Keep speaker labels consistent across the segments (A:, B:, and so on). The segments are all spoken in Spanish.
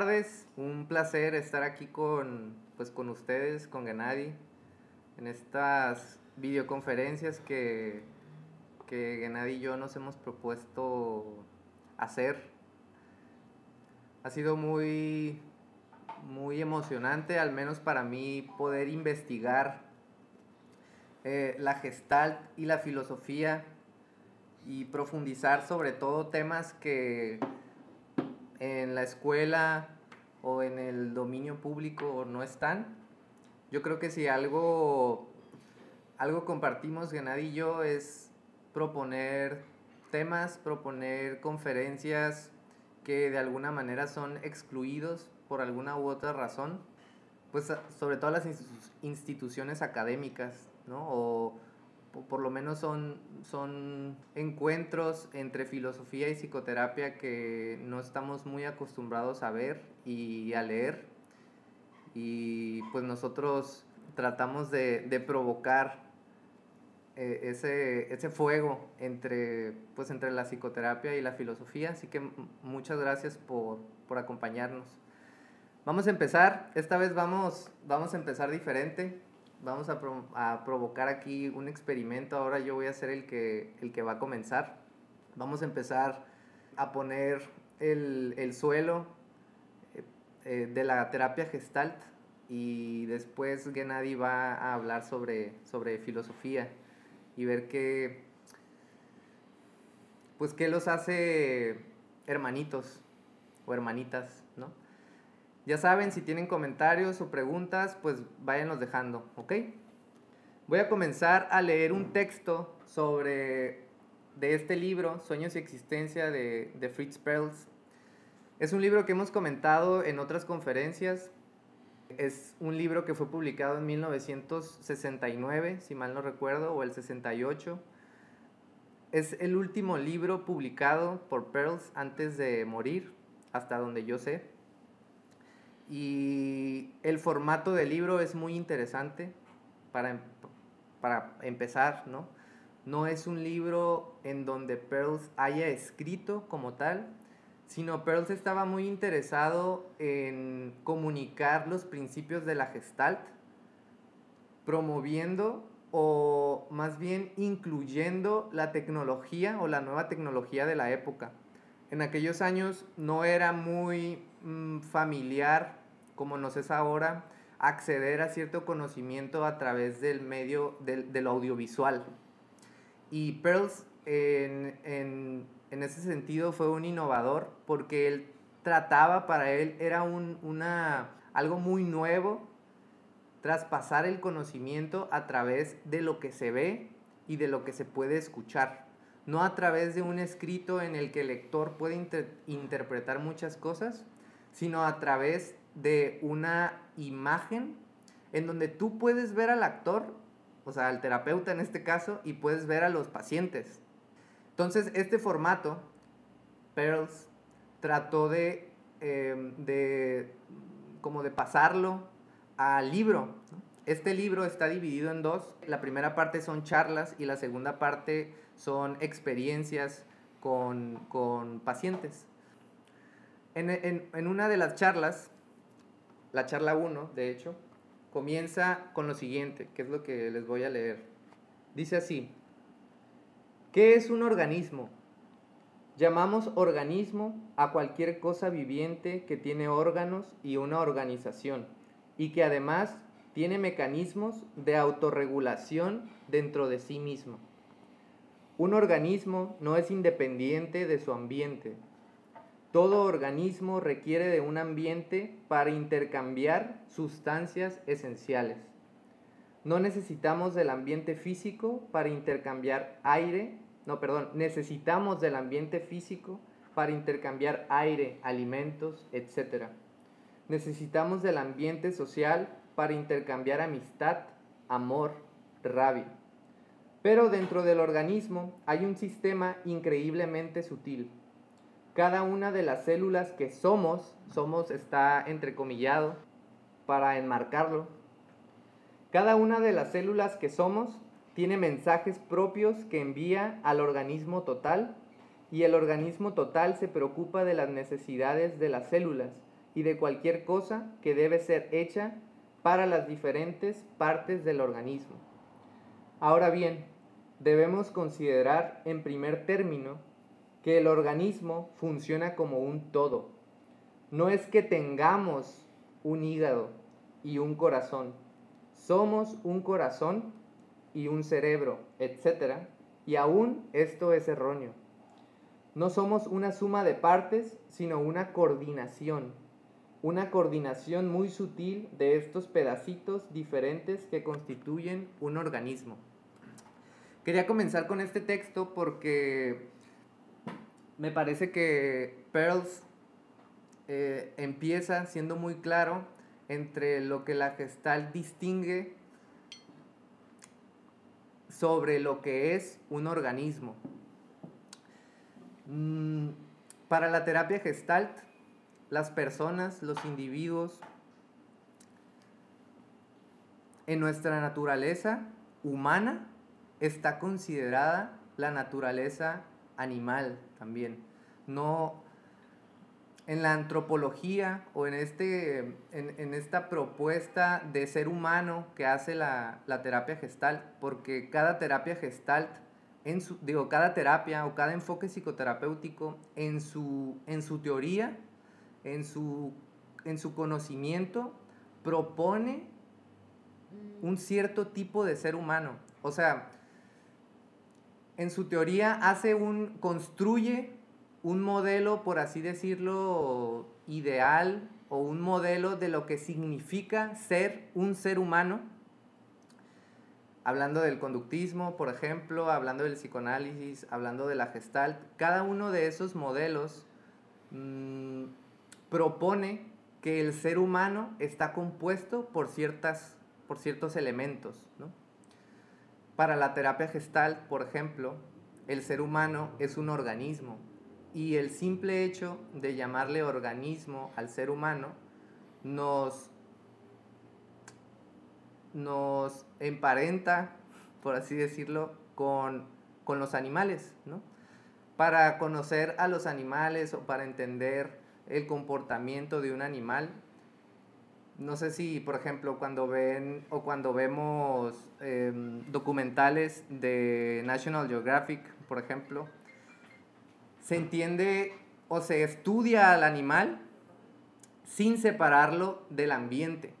A: Tardes, un placer estar aquí con, pues, con ustedes, con Gennady, en estas videoconferencias que, que Gennady y yo nos hemos propuesto hacer. Ha sido muy, muy emocionante, al menos para mí, poder investigar eh, la gestalt y la filosofía y profundizar sobre todo temas que en la escuela o en el dominio público no están. Yo creo que si algo, algo compartimos Gennady y yo es proponer temas, proponer conferencias que de alguna manera son excluidos por alguna u otra razón, pues sobre todo las instituciones académicas, ¿no? Por lo menos son, son encuentros entre filosofía y psicoterapia que no estamos muy acostumbrados a ver y a leer. Y pues nosotros tratamos de, de provocar eh, ese, ese, fuego entre, pues entre la psicoterapia y la filosofía. Así que muchas gracias por, por acompañarnos. Vamos a empezar, esta vez vamos, vamos a empezar diferente vamos a, provocar aquí un experimento. Ahora yo voy a ser el que, el que va a comenzar. Vamos a empezar a poner el, suelo eh, eh, de la terapia gestalt y después Gennady va a hablar sobre, sobre filosofía y ver qué, pues qué los hace hermanitos o hermanitas. Ya saben, si tienen comentarios o preguntas, pues váyanlos dejando, ¿ok? Voy a comenzar a leer un texto sobre de este libro, Sueños y Existencia de, de Fritz Perls. Es un libro que hemos comentado en otras conferencias. Es un libro que fue publicado en 1969, si mal no recuerdo, o el 68. Es el último libro publicado por Perls antes de morir, hasta donde yo sé. Y el formato del libro es muy interesante para, em, para empezar, ¿no? No es un libro en donde Pearls haya escrito como tal, sino Pearls estaba muy interesado en comunicar los principios de la gestalt, promoviendo o más bien incluyendo la tecnología o la nueva tecnología de la época. En aquellos años no era muy mm, familiar como nos es ahora, acceder a cierto conocimiento a través del medio del, audiovisual. Y Pearls en, en, ese sentido fue un innovador porque él trataba, para él era un, una, algo muy nuevo, traspasar el conocimiento a través de lo que se ve y de lo que se puede escuchar. No a través de un escrito en el que el lector puede interpretar muchas cosas, sino a través de una imagen en donde tú puedes ver al actor, o sea, al terapeuta en este caso, y puedes ver a los pacientes. Entonces, este formato, Pearls, trató de, em, de como de pasarlo al libro. Este libro está dividido en dos. La primera parte son charlas y la segunda parte son experiencias con, con pacientes. En, en, en, una de las charlas, la charla 1, de hecho, comienza con lo siguiente, que es lo que les voy a leer. Dice así, ¿qué es un organismo? Llamamos organismo a cualquier cosa viviente que tiene órganos y una organización y que además tiene mecanismos de autorregulación dentro de sí mismo. Un organismo no es independiente de su ambiente, todo organismo requiere de un ambiente para intercambiar sustancias esenciales. No necesitamos del ambiente físico para intercambiar aire, no, perdón, necesitamos del ambiente físico para intercambiar aire, alimentos, etc. Necesitamos del ambiente social para intercambiar amistad, amor, rabia. Pero dentro del organismo hay un sistema increíblemente sutil cada una de las células que somos, somos está entrecomillado para enmarcarlo. Cada una de las células que somos tiene mensajes propios que envía al organismo total y el organismo total se preocupa de las necesidades de las células, y de cualquier cosa que debe ser hecha para las diferentes partes del organismo. Ahora bien, debemos considerar en primer término que el organismo funciona como un todo. No es que tengamos un hígado y un corazón. Somos un corazón y un cerebro, etc. Y aún esto es erróneo. No somos una suma de partes, sino una coordinación. Una coordinación muy sutil de estos pedacitos diferentes que constituyen un organismo. Quería comenzar con este texto porque me parece que Pearls eh, empieza siendo muy claro entre lo que la gestal distingue sobre lo que es un organismo. Mm, para la terapia gestalt, las personas, los individuos, en nuestra naturaleza humana está considerada la naturaleza animal también. No, en la antropología o en, este, en, esta propuesta de ser humano que hace la, terapia gestalt, porque cada terapia gestalt, en su, digo, cada terapia o cada enfoque psicoterapéutico en su, en su teoría, en su, en su conocimiento, propone un cierto tipo de ser humano. O sea, en su teoría hace un, construye un modelo, por así decirlo, ideal o un modelo de lo que significa ser un ser humano, hablando del conductismo, por ejemplo, hablando del psicoanálisis, hablando de la gestalt, cada uno de esos modelos mm, propone que el ser humano está compuesto por, ciertas, por ciertos elementos. Para la terapia gestalt, por ejemplo, el ser humano es un organismo, y el simple hecho de llamarle organismo al ser humano nos, nos emparenta, por así decirlo, con, con los animales, ¿no? Para conocer a los animales o para entender el comportamiento de un animal, no sé si, por ejemplo, cuando ven o cuando vemos em, documentales de National Geographic, por ejemplo, se entiende o se estudia al animal sin separarlo del ambiente.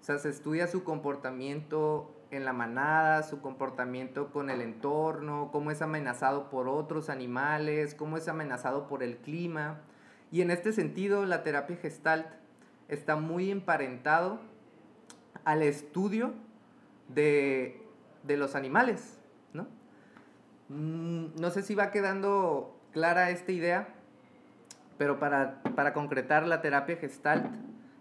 A: O sea, se estudia su comportamiento en la manada, su comportamiento con el entorno, cómo es amenazado por otros animales, cómo es amenazado por el clima. Y en este sentido, la terapia gestalt está muy emparentado al estudio de, de los animales. Mm, no sé si va quedando clara esta idea, pero para, concretar la terapia gestalt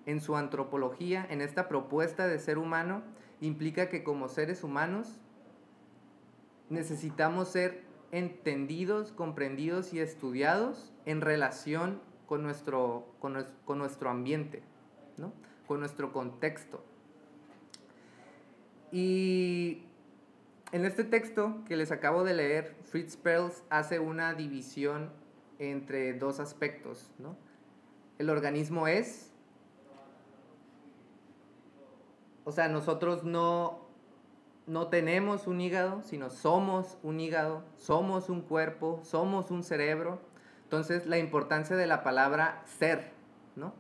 A: en su antropología, en esta propuesta de ser humano, implica que como seres humanos necesitamos ser entendidos, comprendidos y estudiados en relación con nuestro, con nuestro ambiente, ¿no? con nuestro contexto. Y en este texto que les acabo de leer, Fritz Perls hace una división entre dos aspectos. ¿no? El organismo es, o sea, nosotros no, no tenemos un hígado, sino somos un hígado, somos un cuerpo, somos un cerebro. Entonces, la importancia de la palabra ser, ¿no?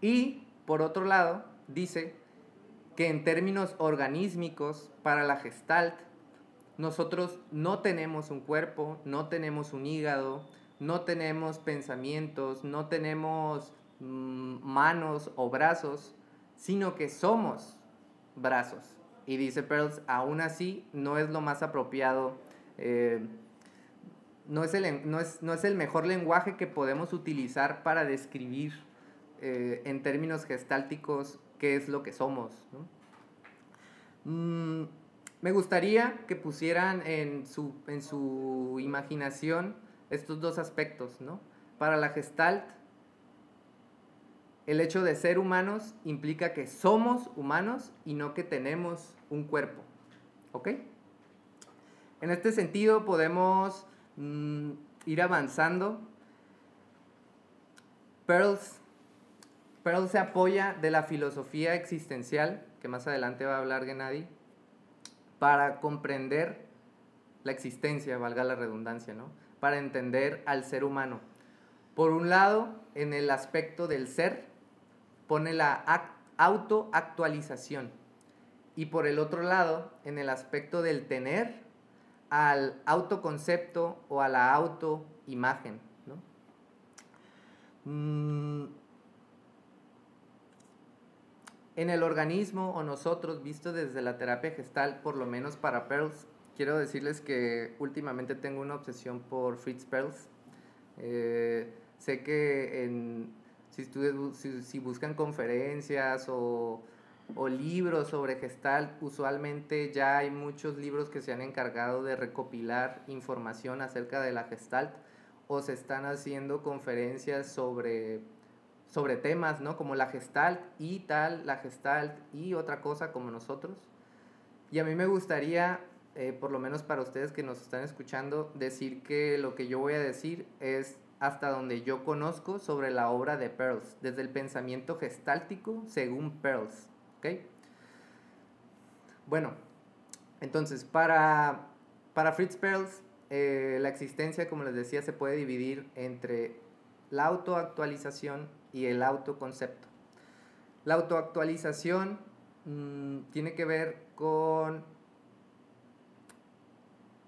A: Y, por otro lado, dice que en términos organísmicos, para la gestalt, nosotros no tenemos un cuerpo, no tenemos un hígado, no tenemos pensamientos, no tenemos mm, manos o brazos, sino que somos brazos. Y dice Pearls, aún así no es lo más apropiado, eh, no, es el, no, es, no, es, el, mejor lenguaje que podemos utilizar para describir eh, en términos gestálticos qué es lo que somos. Mm, me gustaría que pusieran en su, en su imaginación estos dos aspectos. Para la gestalt, el hecho de ser humanos implica que somos humanos y no que tenemos un cuerpo, ¿ok? En este sentido podemos mm, ir avanzando. Pearls Pearl se apoya de la filosofía existencial, que más adelante va a hablar Gennady, para comprender la existencia, valga la redundancia, ¿no? Para entender al ser humano. Por un lado, en el aspecto del ser, pone la autoactualización. Y por el otro lado, en el aspecto del tener, al autoconcepto o a la autoimagen. ¿no? Mm, en el organismo o nosotros, visto desde la terapia gestal, por lo menos para Pearls, quiero decirles que últimamente tengo una obsesión por Fritz Perls. Eh, sé que en, si, si, buscan conferencias o, o, libros sobre Gestalt, usualmente ya hay muchos libros que se han encargado de recopilar información acerca de la Gestalt o se están haciendo conferencias sobre sobre temas, ¿no? Como la gestalt y tal, la gestalt y otra cosa como nosotros. Y a mí me gustaría, eh, por lo menos para ustedes que nos están escuchando, decir que lo que yo voy a decir es hasta donde yo conozco sobre la obra de Pearls, desde el pensamiento gestáltico según Pearls. ¿Ok? Bueno, entonces, para, para Fritz Perls, eh, la existencia, como les decía, se puede dividir entre la autoactualización y el autoconcepto. La autoactualización mm, tiene que ver con,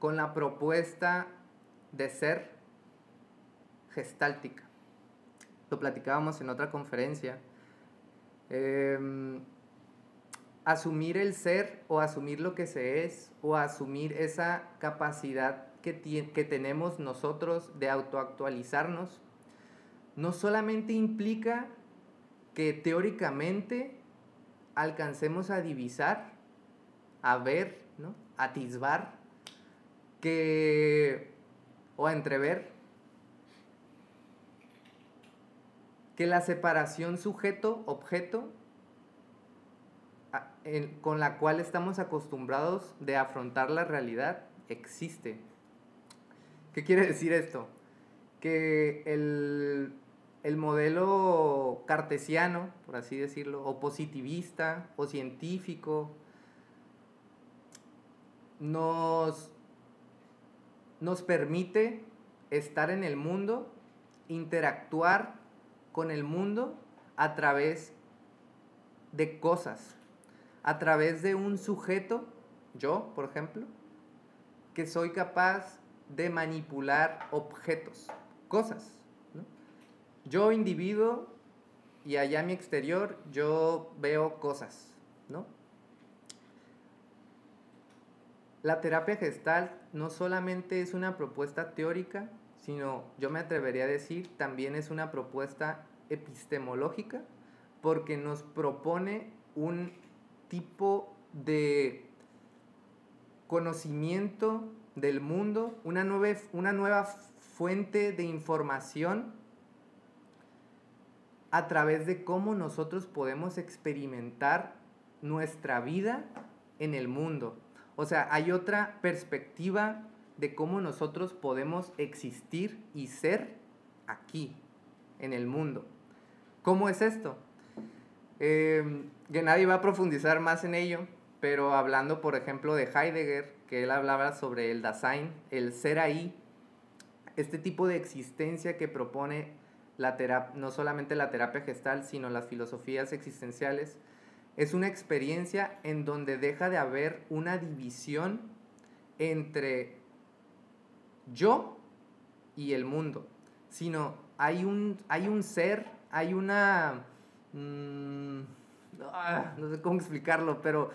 A: con la propuesta de ser gestáltica. Lo platicábamos en otra conferencia. Em, asumir el ser o asumir lo que se es o asumir esa capacidad que, que tenemos nosotros de autoactualizarnos no solamente implica que teóricamente alcancemos a divisar, a ver, ¿no? atisbar, que, o a entrever, que la separación sujeto-objeto con la cual estamos acostumbrados de afrontar la realidad existe. ¿Qué quiere decir esto? Que el el modelo cartesiano, por así decirlo, o positivista, o científico, nos, nos permite estar en el mundo, interactuar con el mundo a través de cosas, a través de un sujeto, yo, por ejemplo, que soy capaz de manipular objetos, cosas. Yo individuo y allá mi exterior yo veo cosas, ¿no? La terapia gestal no solamente es una propuesta teórica, sino yo me atrevería a decir también es una propuesta epistemológica porque nos propone un tipo de conocimiento del mundo, una nueva, una nueva fuente de información a través de cómo nosotros podemos experimentar nuestra vida en el mundo. O sea, hay otra perspectiva de cómo nosotros podemos existir y ser aquí, en el mundo. ¿Cómo es esto? Eh, que nadie va a profundizar más en ello, pero hablando, por ejemplo, de Heidegger, que él hablaba sobre el Dasein, el ser ahí, este tipo de existencia que propone la no solamente la terapia gestal, sino las filosofías existenciales, es una experiencia en donde deja de haber una división entre yo y el mundo, sino hay un, hay un ser, hay una... Mm, ah, no sé cómo explicarlo, pero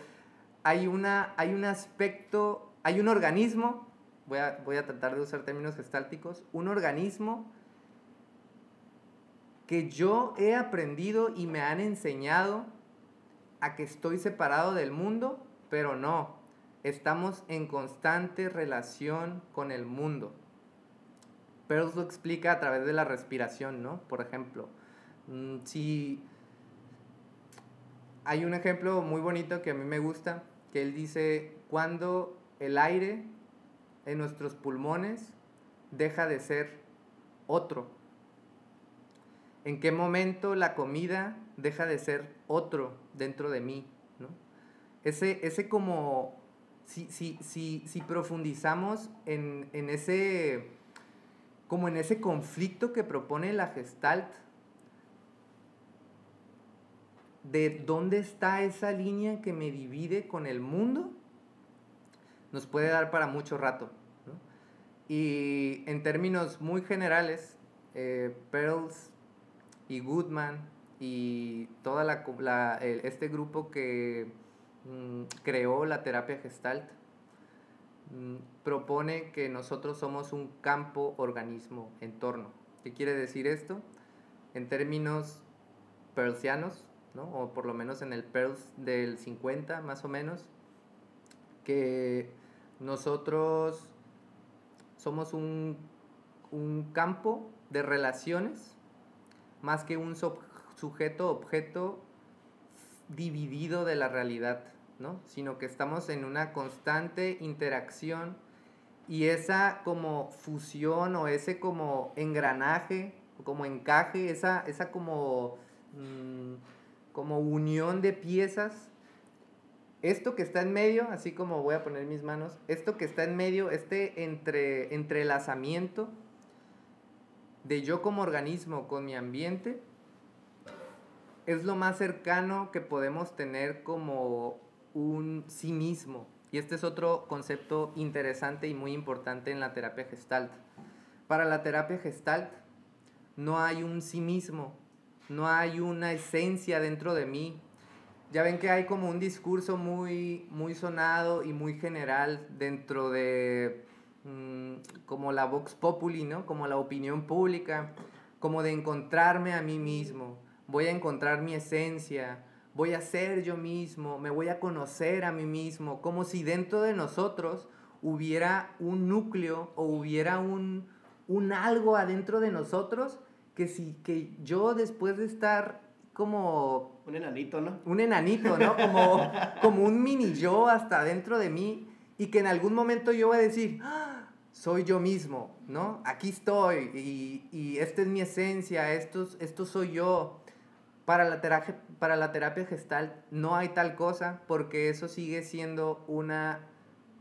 A: hay, una, hay un aspecto, hay un organismo, voy a, voy a tratar de usar términos gestálticos, un organismo que yo he aprendido y me han enseñado a que estoy separado del mundo, pero no, estamos en constante relación con el mundo. Pero lo explica a través de la respiración, ¿no? Por ejemplo, mm, si hay un ejemplo muy bonito que a mí me gusta, que él dice, cuando el aire en nuestros pulmones deja de ser otro, ¿En qué momento la comida deja de ser otro dentro de mí? ¿no? Ese, ese como, si, si, si, si profundizamos en, en, ese, como en ese conflicto que propone la gestalt, de dónde está esa línea que me divide con el mundo, nos puede dar para mucho rato. Y en términos muy generales, eh, Pearls y Goodman y toda la, este grupo que mm, creó la terapia gestalt mm, propone que nosotros somos un campo organismo entorno. ¿Qué quiere decir esto? En términos pearlsianos, ¿no? o por lo menos en el Pearls del 50 más o menos, que nosotros somos un, campo de relaciones más que un sujeto-objeto dividido de la realidad, ¿no? Sino que estamos en una constante interacción y esa como fusión o ese como engranaje, como encaje, esa, esa como, mm, como unión de piezas esto que está en medio, así como voy a poner mis manos, esto que está en medio, este entre, entrelazamiento de yo como organismo con mi ambiente, es lo más cercano que podemos tener como un sí mismo. Y este es otro concepto interesante y muy importante en la terapia gestalt. Para la terapia gestalt no hay un sí mismo, no hay una esencia dentro de mí, ya ven que hay como un discurso muy, muy sonado y muy general dentro de mm, como la Vox Populi, ¿no? Como la opinión pública, como de encontrarme a mí mismo, voy a encontrar mi esencia, voy a ser yo mismo, me voy a conocer a mí mismo, como si dentro de nosotros hubiera un núcleo o hubiera un, un algo adentro de nosotros que si que yo después de estar como...
B: Un enanito, ¿no?
A: Un enanito, ¿no? Como, como un mini yo hasta dentro de mí y que en algún momento yo voy a decir, ¡Ah! Soy yo mismo, ¿no? Aquí estoy y, y esta es mi esencia, esto, esto soy yo. Para la, terapia, para la terapia gestal no hay tal cosa porque eso sigue siendo una,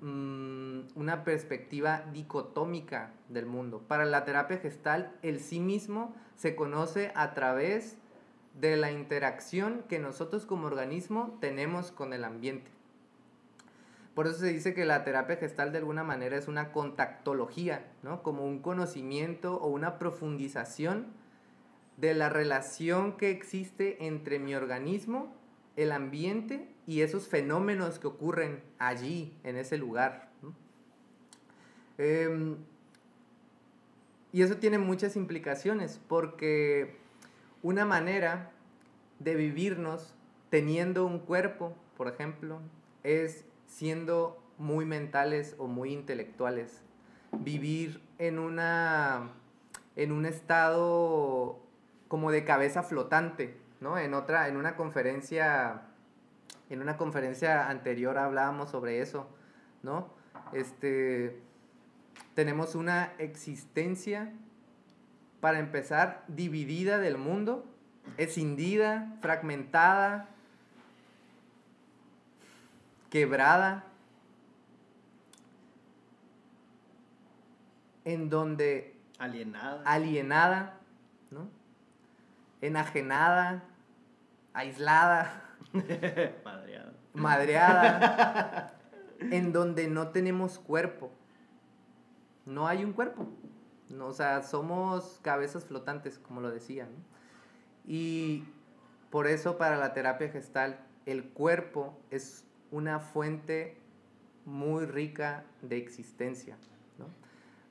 A: mm, una perspectiva dicotómica del mundo. Para la terapia gestal el sí mismo se conoce a través de la interacción que nosotros como organismo tenemos con el ambiente. Por eso se dice que la terapia gestal de alguna manera es una contactología, ¿no? Como un conocimiento o una profundización de la relación que existe entre mi organismo, el ambiente y esos fenómenos que ocurren allí, en ese lugar. Em, y eso tiene muchas implicaciones porque una manera de vivirnos teniendo un cuerpo, por ejemplo, es siendo muy mentales o muy intelectuales. Vivir en una en un estado como de cabeza flotante, ¿no? En otra en una conferencia en una conferencia anterior hablábamos sobre eso, ¿no? Este tenemos una existencia para empezar, dividida del mundo, escindida, fragmentada, quebrada, en donde...
B: Alienada.
A: Alienada, ¿no? Enajenada, aislada.
B: madreada.
A: Madreada. en donde no tenemos cuerpo. No hay un cuerpo. ¿no? O sea, somos cabezas flotantes, como lo decía, Y por eso para la terapia gestal, el cuerpo es una fuente muy rica de existencia,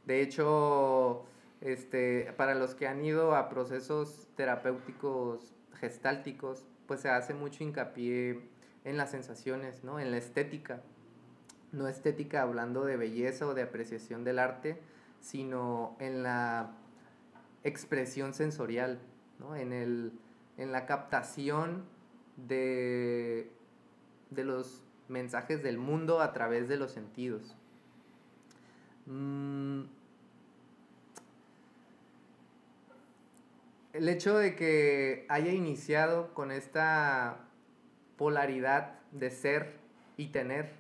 A: De hecho, este, para los que han ido a procesos terapéuticos gestálticos, pues se hace mucho hincapié en las sensaciones, ¿no? En la estética. No estética hablando de belleza o de apreciación del arte, sino en la expresión sensorial, ¿no? en, el, en la captación de, de los mensajes del mundo a través de los sentidos. Mm. el hecho de que haya iniciado con esta polaridad de ser y tener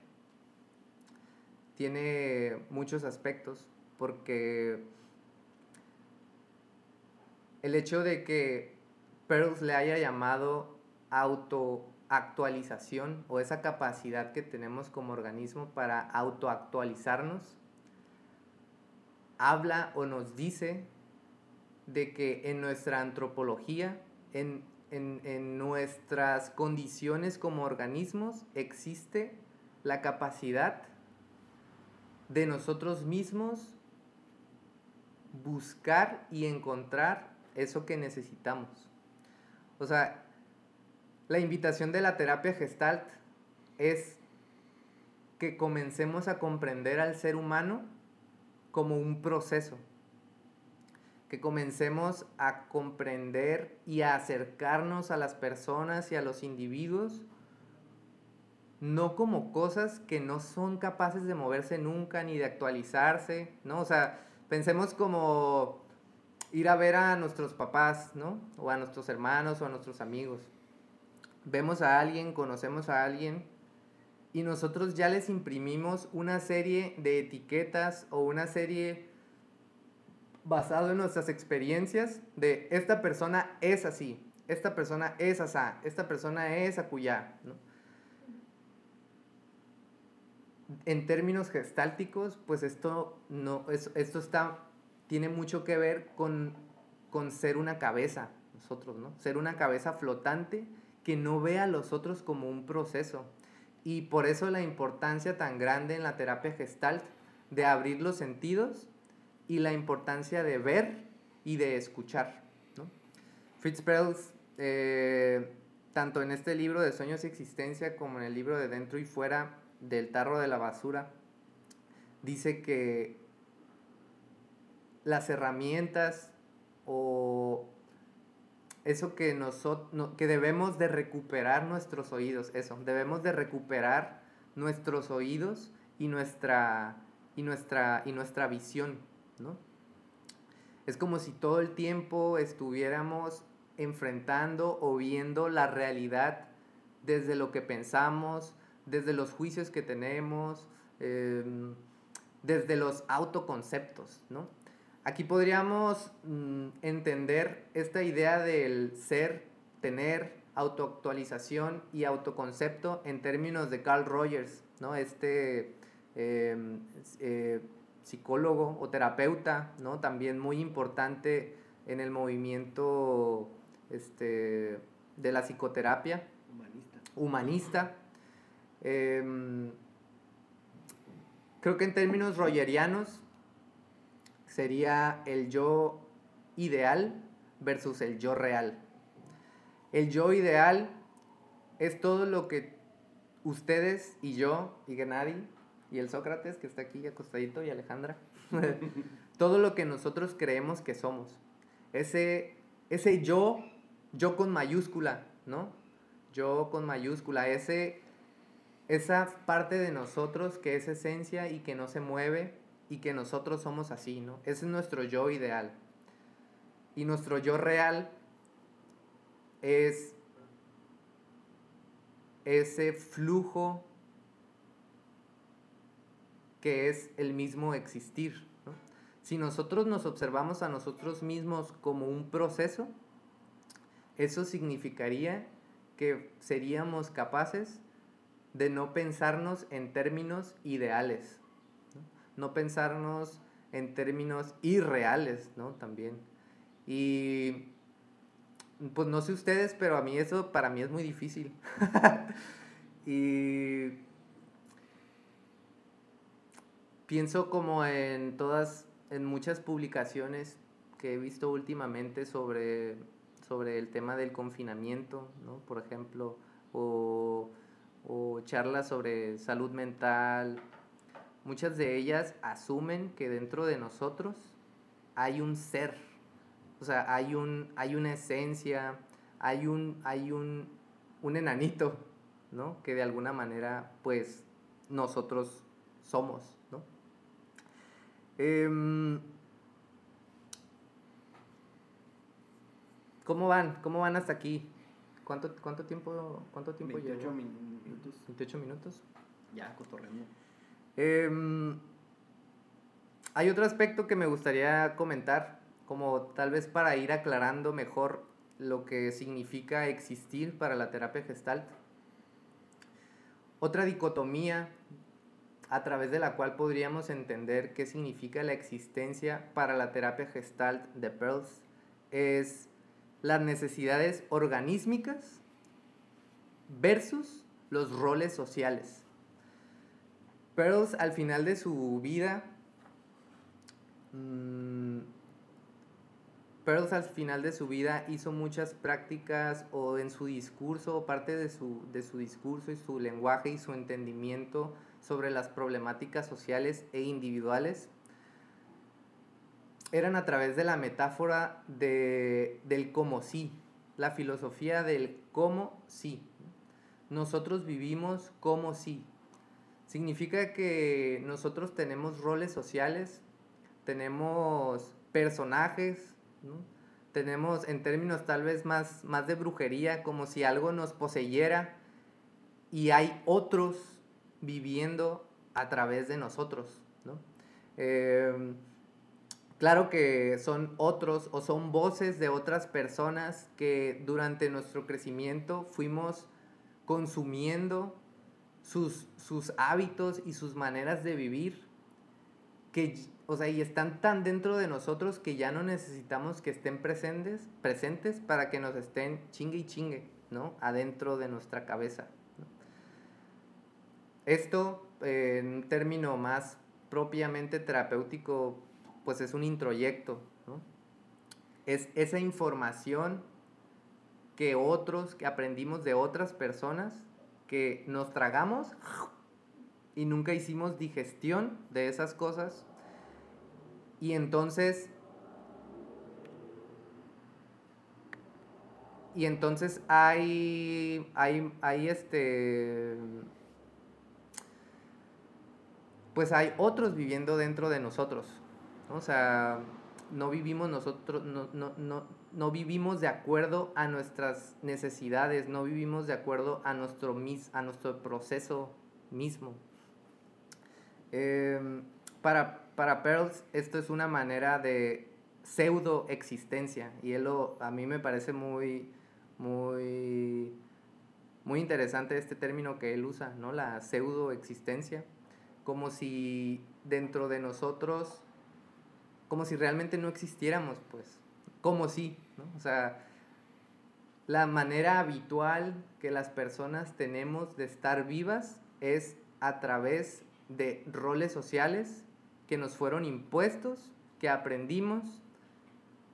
A: tiene muchos aspectos porque el hecho de que Pearls le haya llamado autoactualización o esa capacidad que tenemos como organismo para autoactualizarnos habla o nos dice de que en nuestra antropología, en, en, nuestras condiciones como organismos, existe la capacidad de nosotros mismos buscar y encontrar eso que necesitamos. O sea, la invitación de la terapia gestalt es que comencemos a comprender al ser humano como un proceso que comencemos a comprender y a acercarnos a las personas y a los individuos, no como cosas que no son capaces de moverse nunca ni de actualizarse, ¿no? O sea, pensemos como ir a ver a nuestros papás, ¿no? O a nuestros hermanos o a nuestros amigos. Vemos a alguien, conocemos a alguien y nosotros ya les imprimimos una serie de etiquetas o una serie basado en nuestras experiencias de esta persona es así, esta persona es asá, esta persona es acuyá, ¿no? En términos gestálticos, pues esto no, esto está, tiene mucho que ver con, con ser una cabeza, nosotros, ¿no? Ser una cabeza flotante que no ve a los otros como un proceso. Y por eso la importancia tan grande en la terapia gestalt de abrir los sentidos y la importancia de ver y de escuchar. ¿no? Fritz Perls, eh, tanto en este libro de Sueños y Existencia como en el libro de Dentro y Fuera del Tarro de la Basura, dice que las herramientas o eso que, nosotros, que debemos de recuperar nuestros oídos, eso, debemos de recuperar nuestros oídos y nuestra, y nuestra, y nuestra visión. ¿no? Es como si todo el tiempo estuviéramos enfrentando o viendo la realidad desde lo que pensamos, desde los juicios que tenemos, em, desde los autoconceptos, ¿no? Aquí podríamos mm, entender esta idea del ser, tener, autoactualización y autoconcepto en términos de Carl Rogers, ¿no? Este em, eh, psicólogo o terapeuta, ¿no? También muy importante en el movimiento este, de la psicoterapia.
B: Humanista.
A: Humanista. Em, creo que en términos rogerianos sería el yo ideal versus el yo real. El yo ideal es todo lo que ustedes y yo y Gennady y el Sócrates que está aquí acostadito y Alejandra. Todo lo que nosotros creemos que somos. Ese, ese yo, yo con mayúscula, ¿no? Yo con mayúscula, ese, esa parte de nosotros que es esencia y que no se mueve y que nosotros somos así, ¿no? Ese es nuestro yo ideal. Y nuestro yo real es ese flujo que es el mismo existir. Si nosotros nos observamos a nosotros mismos como un proceso, eso significaría que seríamos capaces de no pensarnos en términos ideales, no, pensarnos en términos irreales, ¿no? También. Y pues no sé ustedes, pero a mí eso para mí es muy difícil. y pienso como en todas, en muchas publicaciones que he visto últimamente sobre, sobre el tema del confinamiento, ¿no? Por ejemplo, o, o charlas sobre salud mental. Muchas de ellas asumen que dentro de nosotros hay un ser, o sea, hay, un, hay una esencia, hay un, hay un, un enanito, ¿no? Que de alguna manera, pues, nosotros somos. Em, ¿Cómo van? ¿Cómo van hasta aquí? ¿Cuánto, cuánto tiempo, cuánto tiempo
B: 28
A: llevo?
B: min- minutos.
A: 28 minutos.
B: Ya, cotorreando.
A: Em, hay otro aspecto que me gustaría comentar, como tal vez para ir aclarando mejor lo que significa existir para la terapia gestalt. Otra dicotomía a través de la cual podríamos entender qué significa la existencia para la terapia gestalt de Pearls es las necesidades organísmicas versus los roles sociales. Pearls al final de su vida. mm, al final de su vida hizo muchas prácticas o en su discurso, parte de su, de su discurso y su lenguaje y su entendimiento sobre las problemáticas sociales e individuales eran a través de la metáfora de, del como sí, la filosofía del como sí. Nosotros vivimos como sí. Significa que nosotros tenemos roles sociales, tenemos personajes, tenemos en términos tal vez más, más de brujería, como si algo nos poseyera y hay otros viviendo a través de nosotros. ¿no? Eh, claro que son otros o son voces de otras personas que durante nuestro crecimiento fuimos consumiendo sus, sus hábitos y sus maneras de vivir que, o sea, y están tan dentro de nosotros que ya no necesitamos que estén presentes, presentes para que nos estén chingue y chingue, ¿no? Adentro de nuestra cabeza. Esto, en un término más propiamente terapéutico, pues es un introyecto, ¿no? Es esa información que otros, que aprendimos de otras personas, que nos tragamos y nunca hicimos digestión de esas cosas. Y entonces... Y entonces hay, hay, hay este... Pues hay otros viviendo dentro de nosotros. ¿no? O sea, no vivimos nosotros, no, no, no, no vivimos de acuerdo a nuestras necesidades, no vivimos de acuerdo a nuestro, mis, a nuestro proceso mismo. Eh, para, para Pearls esto es una manera de pseudo existencia y él lo, a mí me parece muy, muy, muy interesante este término que él usa, ¿no? La pseudo existencia, como si dentro de nosotros, como si realmente no existiéramos, pues, como si, ¿no? O sea, la manera habitual que las personas tenemos de estar vivas es a través de roles sociales que nos fueron impuestos, que aprendimos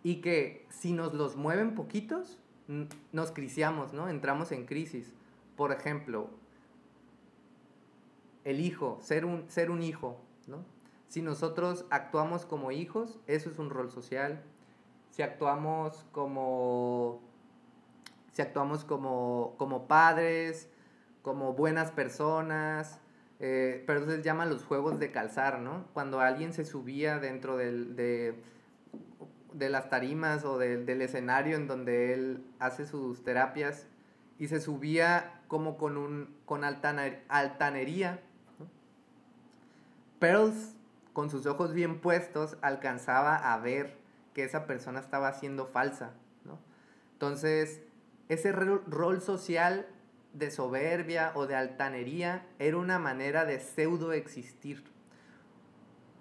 A: y que si nos los mueven poquitos, nos criciamos, ¿no? Entramos en crisis. Por ejemplo, el hijo, ser un, ser un hijo, ¿no? Si nosotros actuamos como hijos, eso es un rol social. Si actuamos como, si actuamos como, como padres, como buenas personas, eh, pero entonces llaman los juegos de calzar, ¿no? Cuando alguien se subía dentro del, de, de las tarimas o del- del escenario en donde él hace sus terapias y se subía como con, un, con altaner- altanería. ¿no? Pearls, con sus ojos bien puestos, alcanzaba a ver que esa persona estaba siendo falsa. ¿no? Entonces, ese ro- rol social de soberbia o de altanería era una manera de pseudo existir.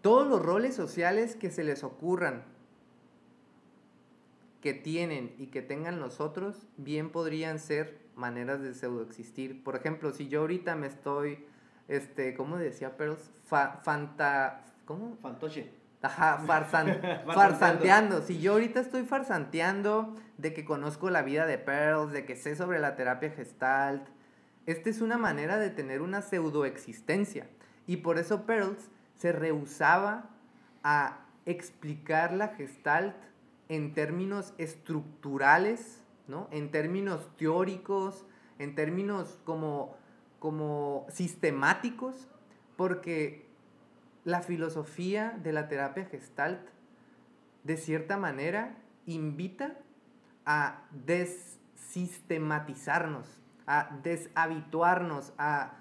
A: Todos los roles sociales que se les ocurran, que tienen y que tengan los otros, bien podrían ser maneras de pseudo existir. Por ejemplo, si yo ahorita me estoy, este, ¿cómo decía Pearls? Fa- fanta, ¿cómo?
B: Fantoche.
A: Ajá, farsan-
B: Farsanteando.
A: Si yo ahorita estoy farsanteando de que conozco la vida de Pearls, de que sé sobre la terapia gestalt, esta es una manera de tener una pseudoexistencia. Y por eso Pearls se rehusaba a explicar la gestalt en términos estructurales, ¿no? En términos teóricos, en términos como, como sistemáticos, porque la filosofía de la terapia gestalt, de cierta manera, invita a desistematizarnos, a deshabituarnos, a,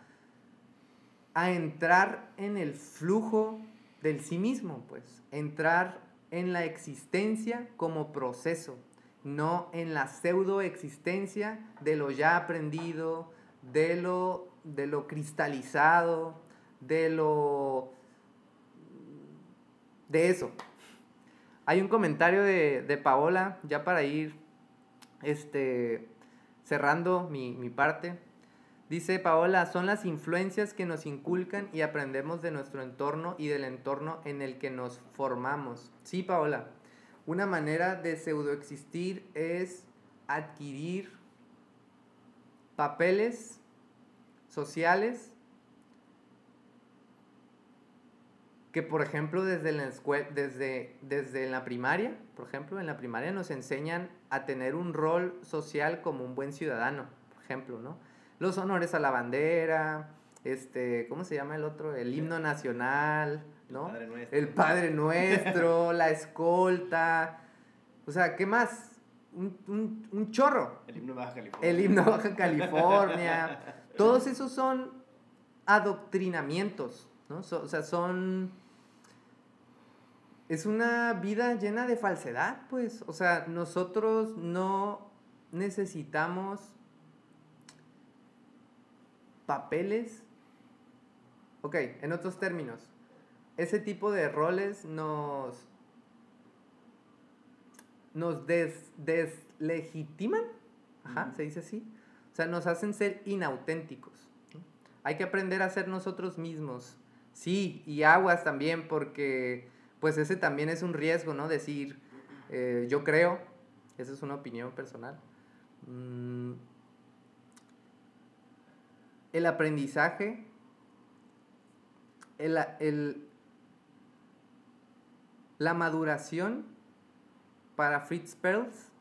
A: a entrar en el flujo del sí mismo, pues, entrar en la existencia como proceso, no en la pseudoexistencia de lo ya aprendido, de lo, de lo cristalizado, de lo... de eso. Hay un comentario de, de Paola, ya para ir este, cerrando mi, mi parte. Dice Paola, son las influencias que nos inculcan y aprendemos de nuestro entorno y del entorno en el que nos formamos. Sí, Paola, una manera de pseudoexistir es adquirir papeles sociales que por ejemplo desde la escuela, desde, desde la primaria, por ejemplo, en la primaria nos enseñan a tener un rol social como un buen ciudadano, por ejemplo, ¿no? Los honores a la bandera, este, ¿cómo se llama el otro? El himno nacional, ¿no?
B: El Padre Nuestro.
A: El Padre Nuestro, la escolta, o sea, ¿qué más? Un, un, un chorro.
B: El himno Baja California.
A: El himno Baja California. Todos esos son adoctrinamientos, ¿no? So- o sea, son... Es una vida llena de falsedad, pues. O sea, nosotros no necesitamos papeles. Ok, en otros términos, ese tipo de roles nos nos des, deslegitiman, ajá, se dice así, o sea, nos hacen ser inauténticos. Hay que aprender a ser nosotros mismos, sí, y aguas también, porque pues ese también es un riesgo, ¿no? Decir, eh, yo creo, esa es una opinión personal, mm, el aprendizaje, el, el- la maduración para Fritz Perls.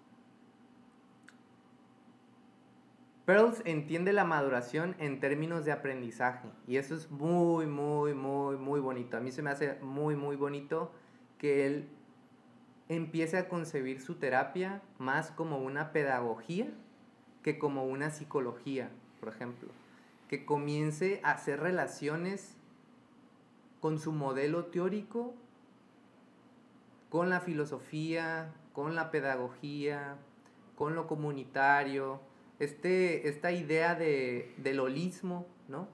A: Perls entiende la maduración en términos de aprendizaje y eso es muy, muy, muy, muy bonito. A mí se me hace muy, muy bonito que él empiece a concebir su terapia más como una pedagogía que como una psicología, por ejemplo. Que comience a hacer relaciones con su modelo teórico, con la filosofía, con la pedagogía, con lo comunitario, este, esta idea de, del holismo, ¿no?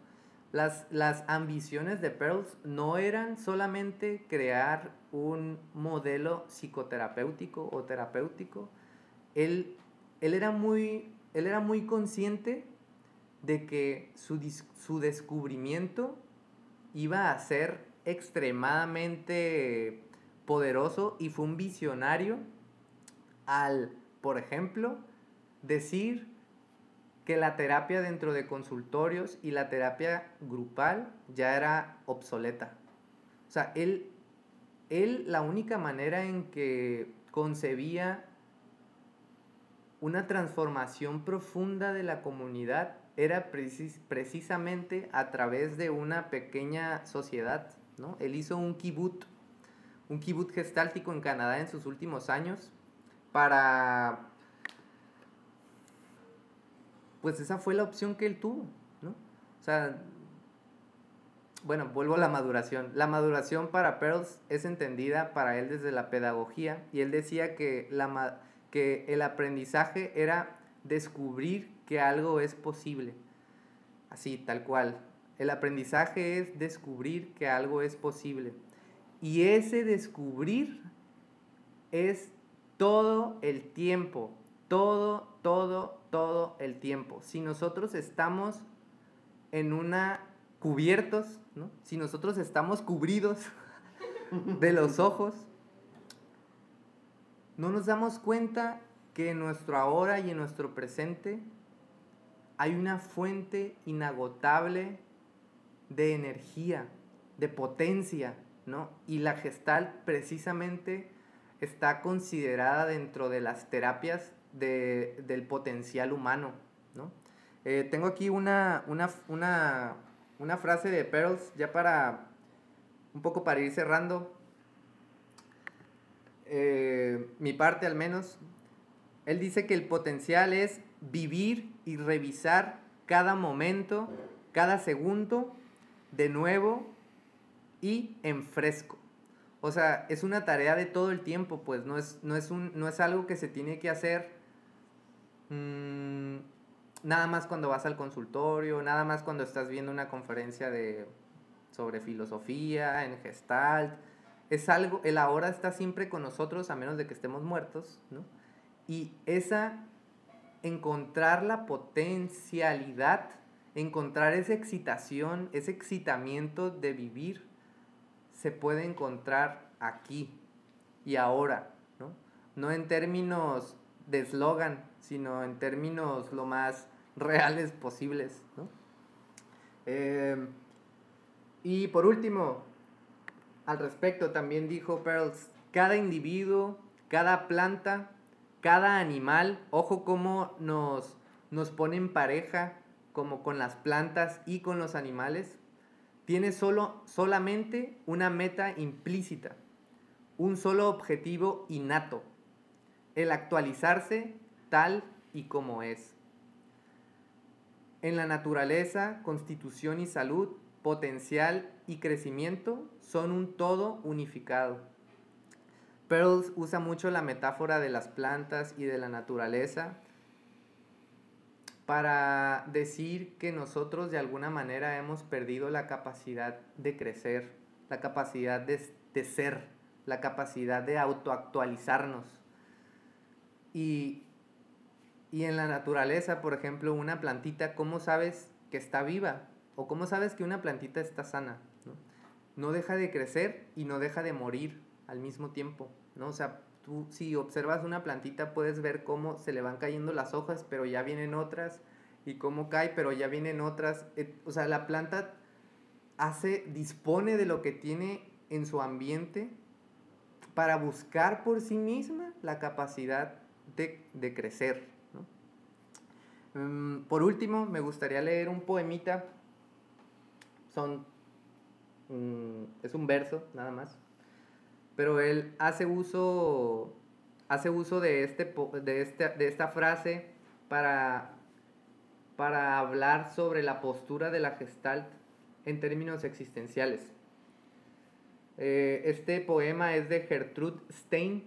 A: Las, las ambiciones de Pearls no eran solamente crear un modelo psicoterapéutico o terapéutico, él, él, era, muy, él era muy consciente de que su, su descubrimiento iba a ser extremadamente poderoso y fue un visionario al, por ejemplo, decir que la terapia dentro de consultorios y la terapia grupal ya era obsoleta. O sea, él, él la única manera en que concebía una transformación profunda de la comunidad era precis- precisamente a través de una pequeña sociedad, ¿no? Él hizo un kibbutz, un kibbutz gestáltico en Canadá en sus últimos años para pues esa fue la opción que él tuvo, ¿no? O sea, bueno, vuelvo a la maduración. La maduración para Pearls es entendida para él desde la pedagogía y él decía que, la, que el aprendizaje era descubrir que algo es posible. Así, tal cual. El aprendizaje es descubrir que algo es posible. Y ese descubrir es todo el tiempo, todo, todo, todo el tiempo. Si nosotros estamos en una cubiertos, ¿no? si nosotros estamos cubridos de los ojos, no nos damos cuenta que en nuestro ahora y en nuestro presente hay una fuente inagotable de energía, de potencia, ¿no? Y la gestal precisamente está considerada dentro de las terapias de- del potencial humano, ¿no? Eh, tengo aquí una, una, una, una frase de Pearls, ya para, un poco para ir cerrando, eh, mi parte al menos. Él dice que el potencial es vivir y revisar cada momento, cada segundo, de nuevo y en fresco. O sea, es una tarea de todo el tiempo, pues no es, no es, un, no es algo que se tiene que hacer mm, nada más cuando vas al consultorio, nada más cuando estás viendo una conferencia de, sobre filosofía, en gestalt. Es algo, el ahora está siempre con nosotros a menos de que estemos muertos, ¿no? Y esa, encontrar la potencialidad, encontrar esa excitación, ese excitamiento de vivir, se puede encontrar aquí y ahora, ¿no? No en términos de eslogan, sino en términos lo más reales posibles, ¿no? Em, y por último, al respecto también dijo Pearls, cada individuo, cada planta, cada animal, ojo cómo nos, nos pone en pareja como con las plantas y con los animales, tiene solo, solamente una meta implícita, un solo objetivo innato, el actualizarse tal y como es. En la naturaleza, constitución y salud, potencial y crecimiento son un todo unificado. Pearls usa mucho la metáfora de las plantas y de la naturaleza para decir que nosotros de alguna manera hemos perdido la capacidad de crecer, la capacidad de, de ser, la capacidad de autoactualizarnos. Y y en la naturaleza, por ejemplo, una plantita, ¿cómo sabes que está viva? ¿O cómo sabes que una plantita está sana? ¿no? deja de crecer y no deja de morir al mismo tiempo, ¿no? O sea, tú si observas una plantita puedes ver cómo se le van cayendo las hojas, pero ya vienen otras, y cómo cae, pero ya vienen otras. O sea, la planta hace, dispone de lo que tiene en su ambiente para buscar por sí misma la capacidad de, crecer, Mm, por último, me gustaría leer un poemita. Mm, es un verso, nada más. Pero él hace uso. Hace uso de, este, de, este, de esta frase para, para hablar sobre la postura de la gestalt en términos existenciales. Eh, este poema es de Gertrude Stein,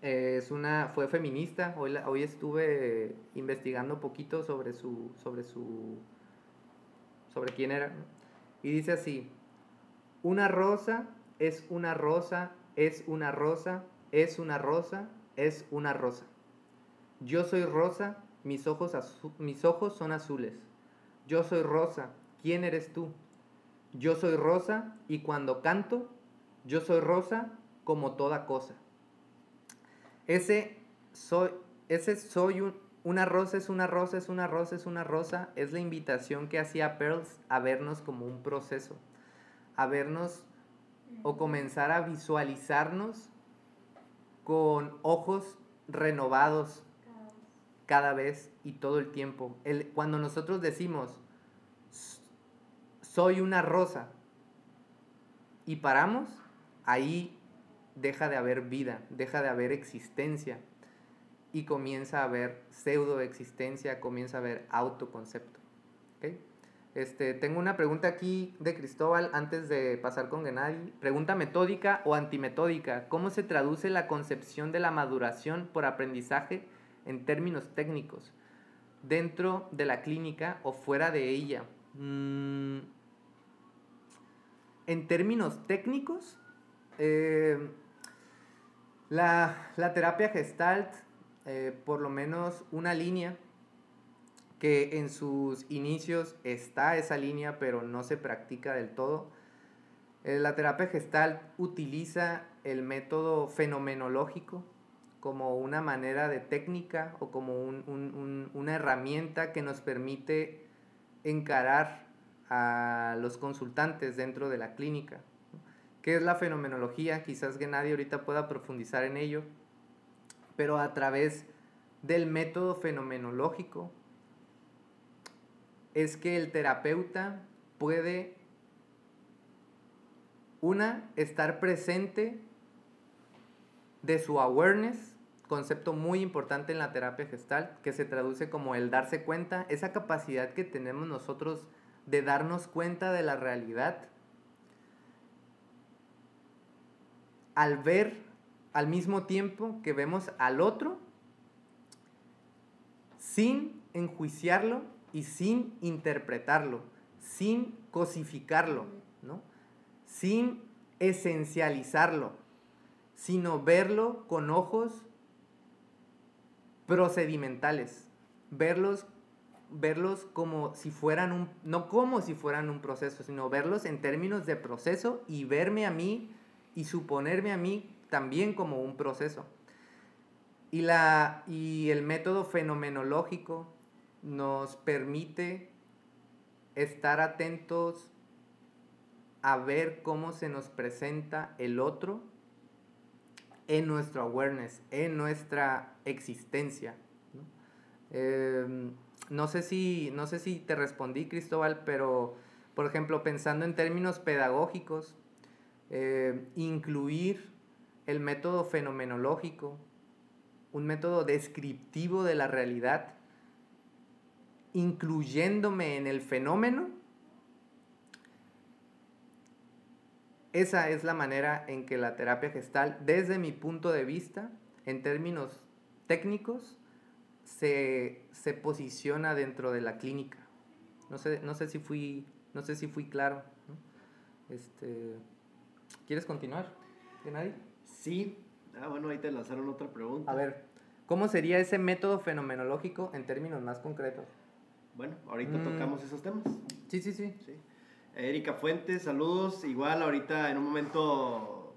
A: es una, fue feminista, hoy, hoy estuve investigando poquito sobre su, sobre su, sobre quién era, y dice así, una rosa es una rosa, es una rosa, es una rosa, es una rosa. Yo soy rosa, mis ojos, mis ojos son azules. Yo soy rosa, ¿quién eres tú? Yo soy rosa y cuando canto, yo soy rosa como toda cosa. Ese soy, ese soy una rosa es una rosa, es una rosa, es una rosa, es la invitación que hacía Pearls a vernos como un proceso, a vernos o comenzar a visualizarnos con ojos renovados cada vez y todo el tiempo. El, cuando nosotros decimos, soy una rosa, y paramos, ahí deja de haber vida, deja de haber existencia y comienza a haber pseudo existencia, comienza a haber autoconcepto. Este, tengo una pregunta aquí de Cristóbal antes de pasar con Gennady. Pregunta metódica o antimetódica. ¿Cómo se traduce la concepción de la maduración por aprendizaje en términos técnicos? ¿Dentro de la clínica o fuera de ella? Mm, en términos técnicos, eh, la, terapia gestalt, eh, por lo menos una línea que en sus inicios está esa línea, pero no se practica del todo. Eh, la terapia gestalt utiliza el método fenomenológico como una manera de técnica o como una herramienta que nos permite encarar a los consultantes dentro de la clínica. ¿Qué es la fenomenología? Quizás que nadie ahorita pueda profundizar en ello, pero a través del método fenomenológico es que el terapeuta puede, una, estar presente de su awareness concepto muy importante en la terapia gestal que se traduce como el darse cuenta, esa capacidad que tenemos nosotros de darnos cuenta de la realidad al ver al mismo tiempo que vemos al otro sin enjuiciarlo y sin interpretarlo, sin cosificarlo, ¿no? sin esencializarlo, sino verlo con ojos procedimentales, verlos, verlos como si fueran un, no como si fueran un proceso, sino verlos en términos de proceso y verme a mí y suponerme a mí también como un proceso. Y, la, y el método fenomenológico nos permite estar atentos a ver cómo se nos presenta el otro en nuestro awareness, en nuestra existencia. Em, ¿no? sé si, no sé si te respondí, Cristóbal, pero, por ejemplo, pensando en términos pedagógicos, eh, incluir el método fenomenológico, un método descriptivo de la realidad, incluyéndome en el fenómeno, esa es la manera en que la terapia gestal, desde mi punto de vista, en términos técnicos, se, posiciona dentro de la clínica. No sé, no sé si fui, no sé si fui claro. Este, ¿Quieres continuar? ¿De nadie?
B: Sí. Ah, bueno, ahí te lanzaron otra pregunta.
A: A ver, ¿cómo sería ese método fenomenológico en términos más concretos?
B: Bueno, ahorita mm. tocamos esos temas.
A: Sí, sí, sí.
B: sí. Erika Fuentes, saludos. Igual ahorita en un momento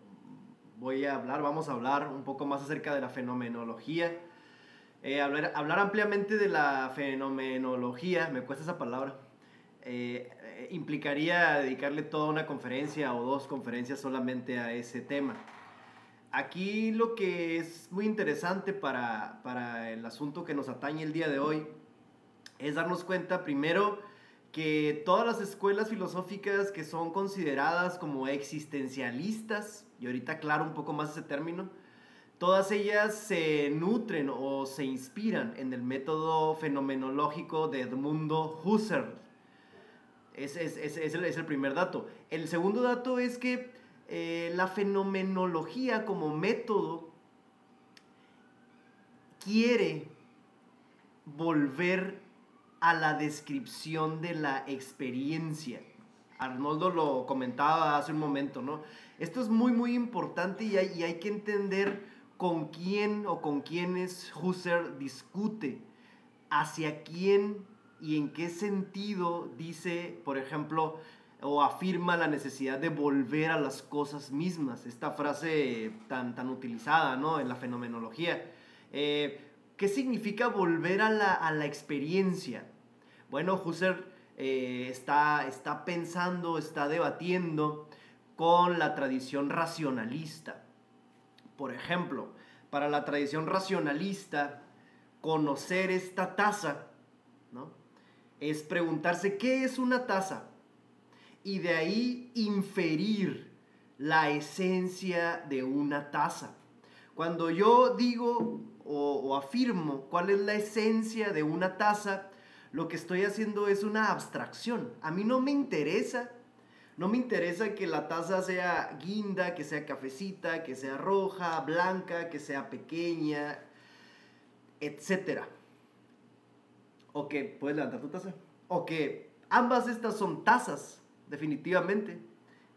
B: voy a hablar, vamos a hablar un poco más acerca de la fenomenología. Eh, hablar, hablar, ampliamente de la fenomenología, me cuesta esa palabra, eh, eh, implicaría dedicarle toda una conferencia o dos conferencias solamente a ese tema. Aquí lo que es muy interesante para, para el asunto que nos atañe el día de hoy es darnos cuenta primero que todas las escuelas filosóficas que son consideradas como existencialistas, y ahorita aclaro un poco más ese término, todas ellas se nutren o se inspiran en el método fenomenológico de Edmundo Husserl. Ese es, el, primer dato. El segundo dato es que eh, la fenomenología como método quiere volver a la descripción de la experiencia. Arnoldo lo comentaba hace un momento, ¿no? Esto es muy, muy importante y hay, y hay que entender con quién o con quiénes Husserl discute, hacia quién y en qué sentido dice, por ejemplo, o afirma la necesidad de volver a las cosas mismas, esta frase tan, tan utilizada ¿no? en la fenomenología. Eh, ¿Qué significa volver a la, a la experiencia? Bueno, Husserl eh, está, está pensando, está debatiendo con la tradición racionalista. Por ejemplo, para la tradición racionalista, conocer esta taza ¿no? Es preguntarse qué es una taza y de ahí inferir la esencia de una taza. Cuando yo digo o, afirmo cuál es la esencia de una taza, lo que estoy haciendo es una abstracción. A mí no me interesa, no me interesa que la taza sea guinda, que sea cafecita, que sea roja, blanca, que sea pequeña, etc. O que, ¿puedes levantar tu taza? O que ambas estas son tazas, definitivamente.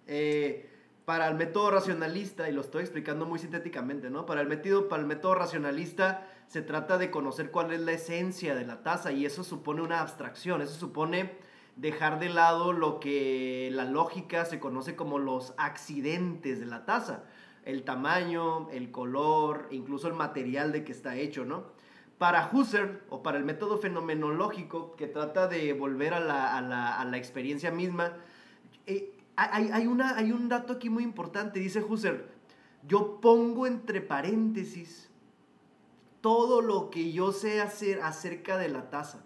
B: Eh, para el método racionalista, y lo estoy explicando muy sintéticamente, ¿no? Para el método, para el método racionalista se trata de conocer cuál es la esencia de la taza y eso supone una abstracción, eso supone dejar de lado lo que la lógica se conoce como los accidentes de la taza, el tamaño, el color, incluso el material de que está hecho, ¿no? Para Husserl o para el método fenomenológico que trata de volver a la, a la experiencia misma, eh, hay, una, hay un dato aquí muy importante, dice Husserl, yo pongo entre paréntesis todo lo que yo sé hacer acerca de la taza,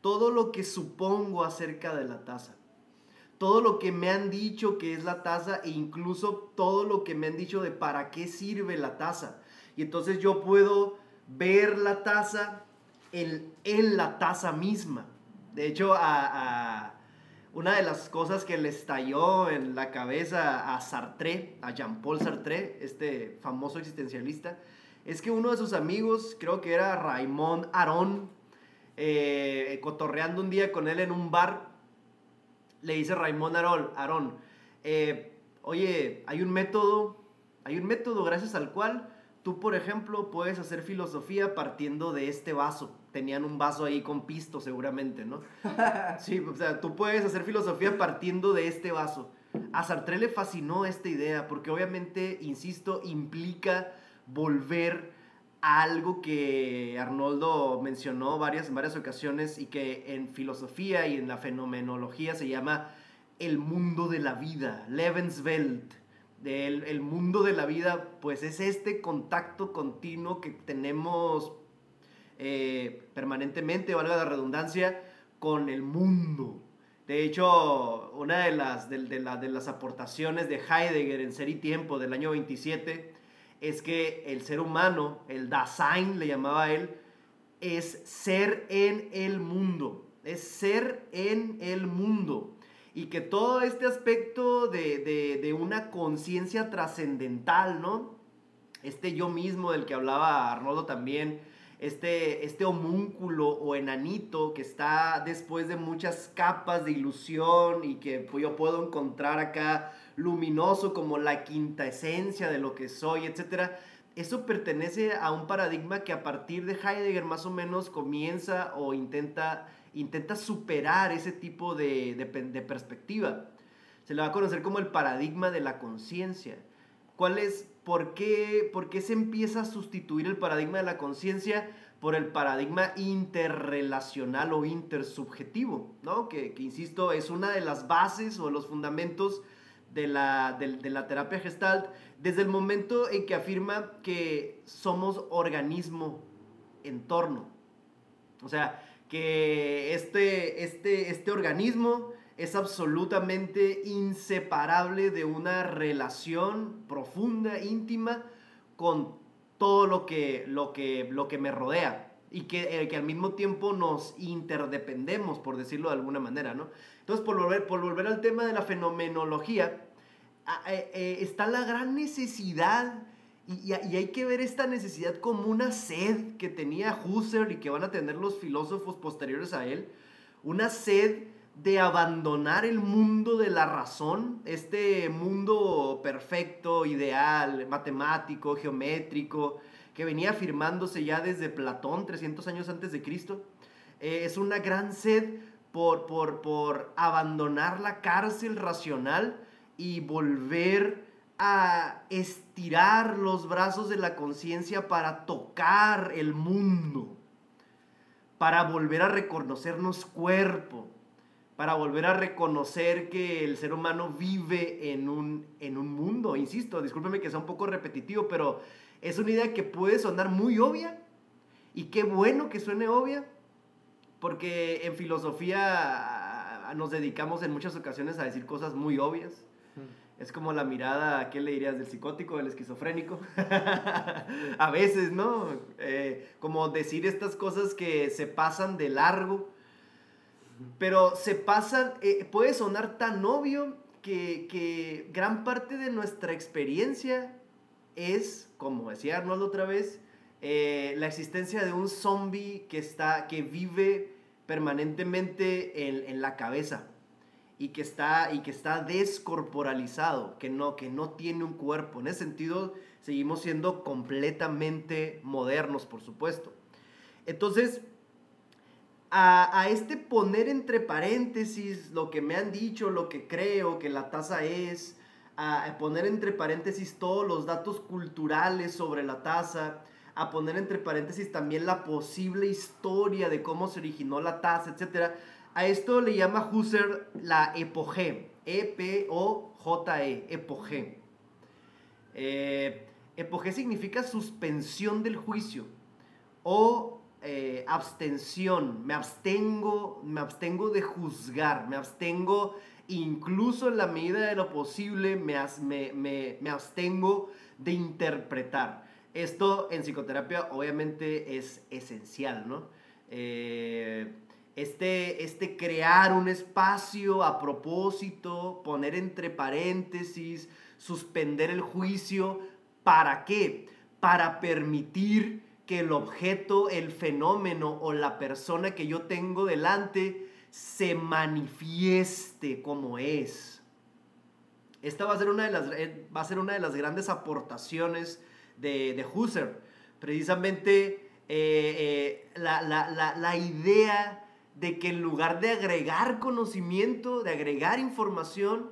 B: todo lo que supongo acerca de la taza, todo lo que me han dicho que es la taza e incluso todo lo que me han dicho de para qué sirve la taza. Y entonces yo puedo ver la taza en, en la taza misma. De hecho, a, una de las cosas que le estalló en la cabeza a Sartre, a Jean-Paul Sartre, este famoso existencialista, es que uno de sus amigos, creo que era Raymond Aron, eh, cotorreando un día con él en un bar, le dice Raymond Aron, Aron eh, oye, hay un método, hay un método gracias al cual tú, por ejemplo, puedes hacer filosofía partiendo de este vaso. Tenían un vaso ahí con pisto seguramente, ¿no? Sí, o sea, tú puedes hacer filosofía partiendo de este vaso. A Sartre le fascinó esta idea porque obviamente, insisto, implica volver a algo que Arnoldo mencionó varias, en varias ocasiones y que en filosofía y en la fenomenología se llama el mundo de la vida, Lebenswelt. El, el mundo de la vida, pues es este contacto continuo que tenemos eh, permanentemente, valga la redundancia, con el mundo. De hecho, una de las, de, de, de las aportaciones de Heidegger en Ser y Tiempo del año 27 es que el ser humano, el Dasein le llamaba él, es ser en el mundo, es ser en el mundo. Y que todo este aspecto de, de, de una conciencia trascendental, ¿no? Este yo mismo del que hablaba Arnoldo también, este, este homúnculo o enanito que está después de muchas capas de ilusión y que pues, yo puedo encontrar acá luminoso como la quinta esencia de lo que soy, etc. Eso pertenece a un paradigma que a partir de Heidegger más o menos comienza o intenta, intenta superar ese tipo de, de, perspectiva. Se le va a conocer como el paradigma de la conciencia. ¿Cuál es, por qué, por qué se empieza a sustituir el paradigma de la conciencia? por el paradigma interrelacional o intersubjetivo, ¿no? Que, que, insisto, es una de las bases o los fundamentos de la, de, la terapia gestalt desde el momento en que afirma que somos organismo entorno. O sea, que este, este, este organismo es absolutamente inseparable de una relación profunda, íntima, con todo lo que, lo que, lo que me rodea y que, eh, que, al mismo tiempo nos interdependemos, por decirlo de alguna manera, ¿no? Entonces, por volver, por volver al tema de la fenomenología, eh, eh, está la gran necesidad y, y, hay que ver esta necesidad como una sed que tenía Husserl y que van a tener los filósofos posteriores a él, una sed de abandonar el mundo de la razón, este mundo perfecto, ideal, matemático, geométrico, que venía afirmándose ya desde Platón, 300 años antes de Cristo. Eh, es una gran sed por, por, por abandonar la cárcel racional y volver a estirar los brazos de la conciencia para tocar el mundo, para volver a reconocernos cuerpo, para volver a reconocer que el ser humano vive en un, en un mundo. Insisto, discúlpeme que sea un poco repetitivo, pero es una idea que puede sonar muy obvia y qué bueno que suene obvia, porque en filosofía nos dedicamos en muchas ocasiones a decir cosas muy obvias. Es como la mirada, ¿qué le dirías? Del psicótico, del esquizofrénico. a veces, ¿no? Eh, como decir estas cosas que se pasan de largo pero se pasan, eh, puede sonar tan obvio que, que, gran parte de nuestra experiencia es, como decía Arnold otra vez, eh, la existencia de un zombie que, está, que vive permanentemente en, en, la cabeza y que está, y que está descorporalizado, que no, que no tiene un cuerpo. En ese sentido, seguimos siendo completamente modernos, por supuesto. Entonces, a, este poner entre paréntesis lo que me han dicho, lo que creo que la tasa es, a, poner entre paréntesis todos los datos culturales sobre la tasa, a poner entre paréntesis también la posible historia de cómo se originó la tasa, etc. A esto le llama Husserl la epoge, E-P-O-J-E, epoge. Eh, epoge significa suspensión del juicio o eh, abstención, me abstengo, me abstengo de juzgar, me abstengo incluso en la medida de lo posible, me, me, me, abstengo de interpretar. Esto en psicoterapia obviamente es esencial, ¿no? Eh, este, este crear un espacio a propósito, poner entre paréntesis, suspender el juicio, ¿para qué? Para permitir que el objeto, el fenómeno o la persona que yo tengo delante se manifieste como es. Esta va a ser una de las, eh, va a ser una de las grandes aportaciones de, de Husserl. Precisamente eh, eh, la, la idea de que en lugar de agregar conocimiento, de agregar información,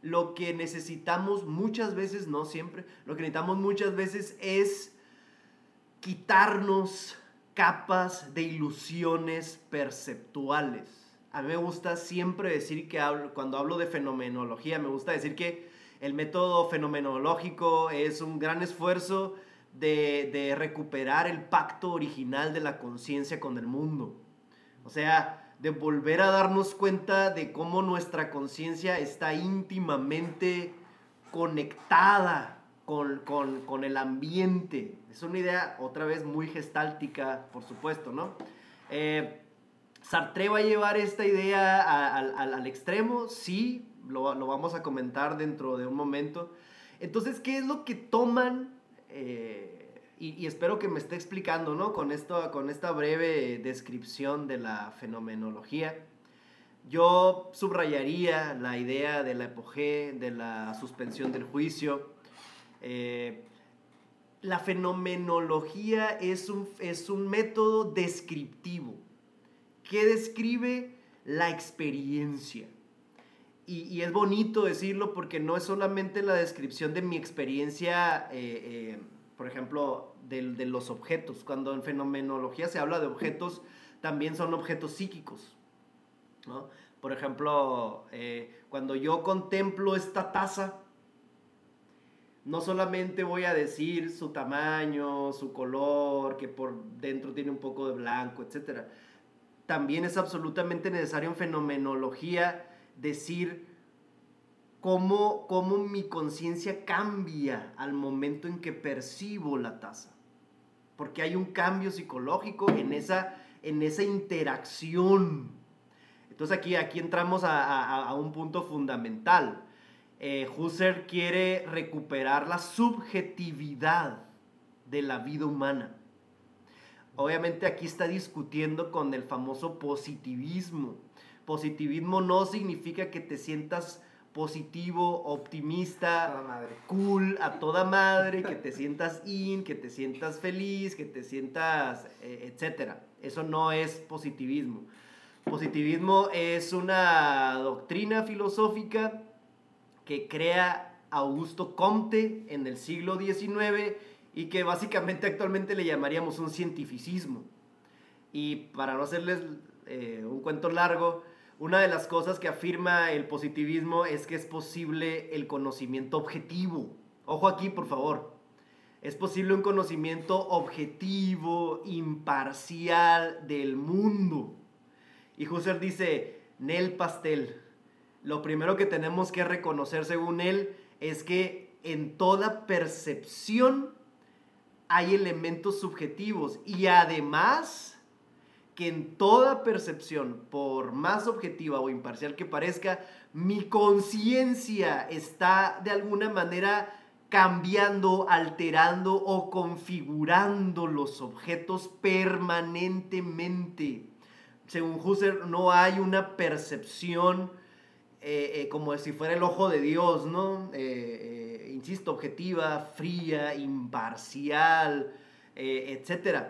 B: lo que necesitamos muchas veces, no siempre, lo que necesitamos muchas veces es quitarnos capas de ilusiones perceptuales. A mí me gusta siempre decir que cuando hablo de fenomenología, me gusta decir que el método fenomenológico es un gran esfuerzo de, de recuperar el pacto original de la conciencia con el mundo. O sea, de volver a darnos cuenta de cómo nuestra conciencia está íntimamente conectada con, el ambiente. Es una idea, otra vez, muy gestáltica, por supuesto, ¿no? Eh, Sartre va a llevar esta idea al, extremo, sí, lo, lo, vamos a comentar dentro de un momento. Entonces, ¿qué es lo que toman? Eh, y, espero que me esté explicando, ¿no? Con, esto, con esta breve descripción de la fenomenología. Yo subrayaría la idea de la epogé, de la suspensión del juicio, eh, la fenomenología es un, es un método descriptivo que describe la experiencia. Y, es bonito decirlo porque no es solamente la descripción de mi experiencia, eh, eh, por ejemplo, de, los objetos. Cuando en fenomenología se habla de objetos, también son objetos psíquicos. Por ejemplo, cuando yo contemplo esta taza, no solamente voy a decir su tamaño, su color, que por dentro tiene un poco de blanco, etc. También es absolutamente necesario en fenomenología decir cómo, cómo mi conciencia cambia al momento en que percibo la taza. Porque hay un cambio psicológico en esa, en esa interacción. Entonces aquí, aquí entramos a un punto fundamental eh, Husserl quiere recuperar la subjetividad de la vida humana. Obviamente aquí está discutiendo con el famoso positivismo. Positivismo no significa que te sientas positivo, optimista, cool, a toda madre, que te sientas in, que te sientas feliz, que te sientas, eh, etc. Eso no es positivismo. Positivismo es una doctrina filosófica que crea Augusto Comte en el siglo XIX y que básicamente actualmente le llamaríamos un cientificismo. Y para no hacerles eh, un cuento largo, una de las cosas que afirma el positivismo es que es posible el conocimiento objetivo. Ojo aquí, por favor. Es posible un conocimiento objetivo, imparcial del mundo. Y Husserl dice, Nel Pastel, lo primero que tenemos que reconocer según él es que en toda percepción hay elementos subjetivos y además que en toda percepción, por más objetiva o imparcial que parezca, mi conciencia está de alguna manera cambiando, alterando o configurando los objetos permanentemente. Según Husserl, no hay una percepción eh, eh, como si fuera el ojo de Dios, ¿no? Eh, insisto, objetiva, fría, imparcial, etc.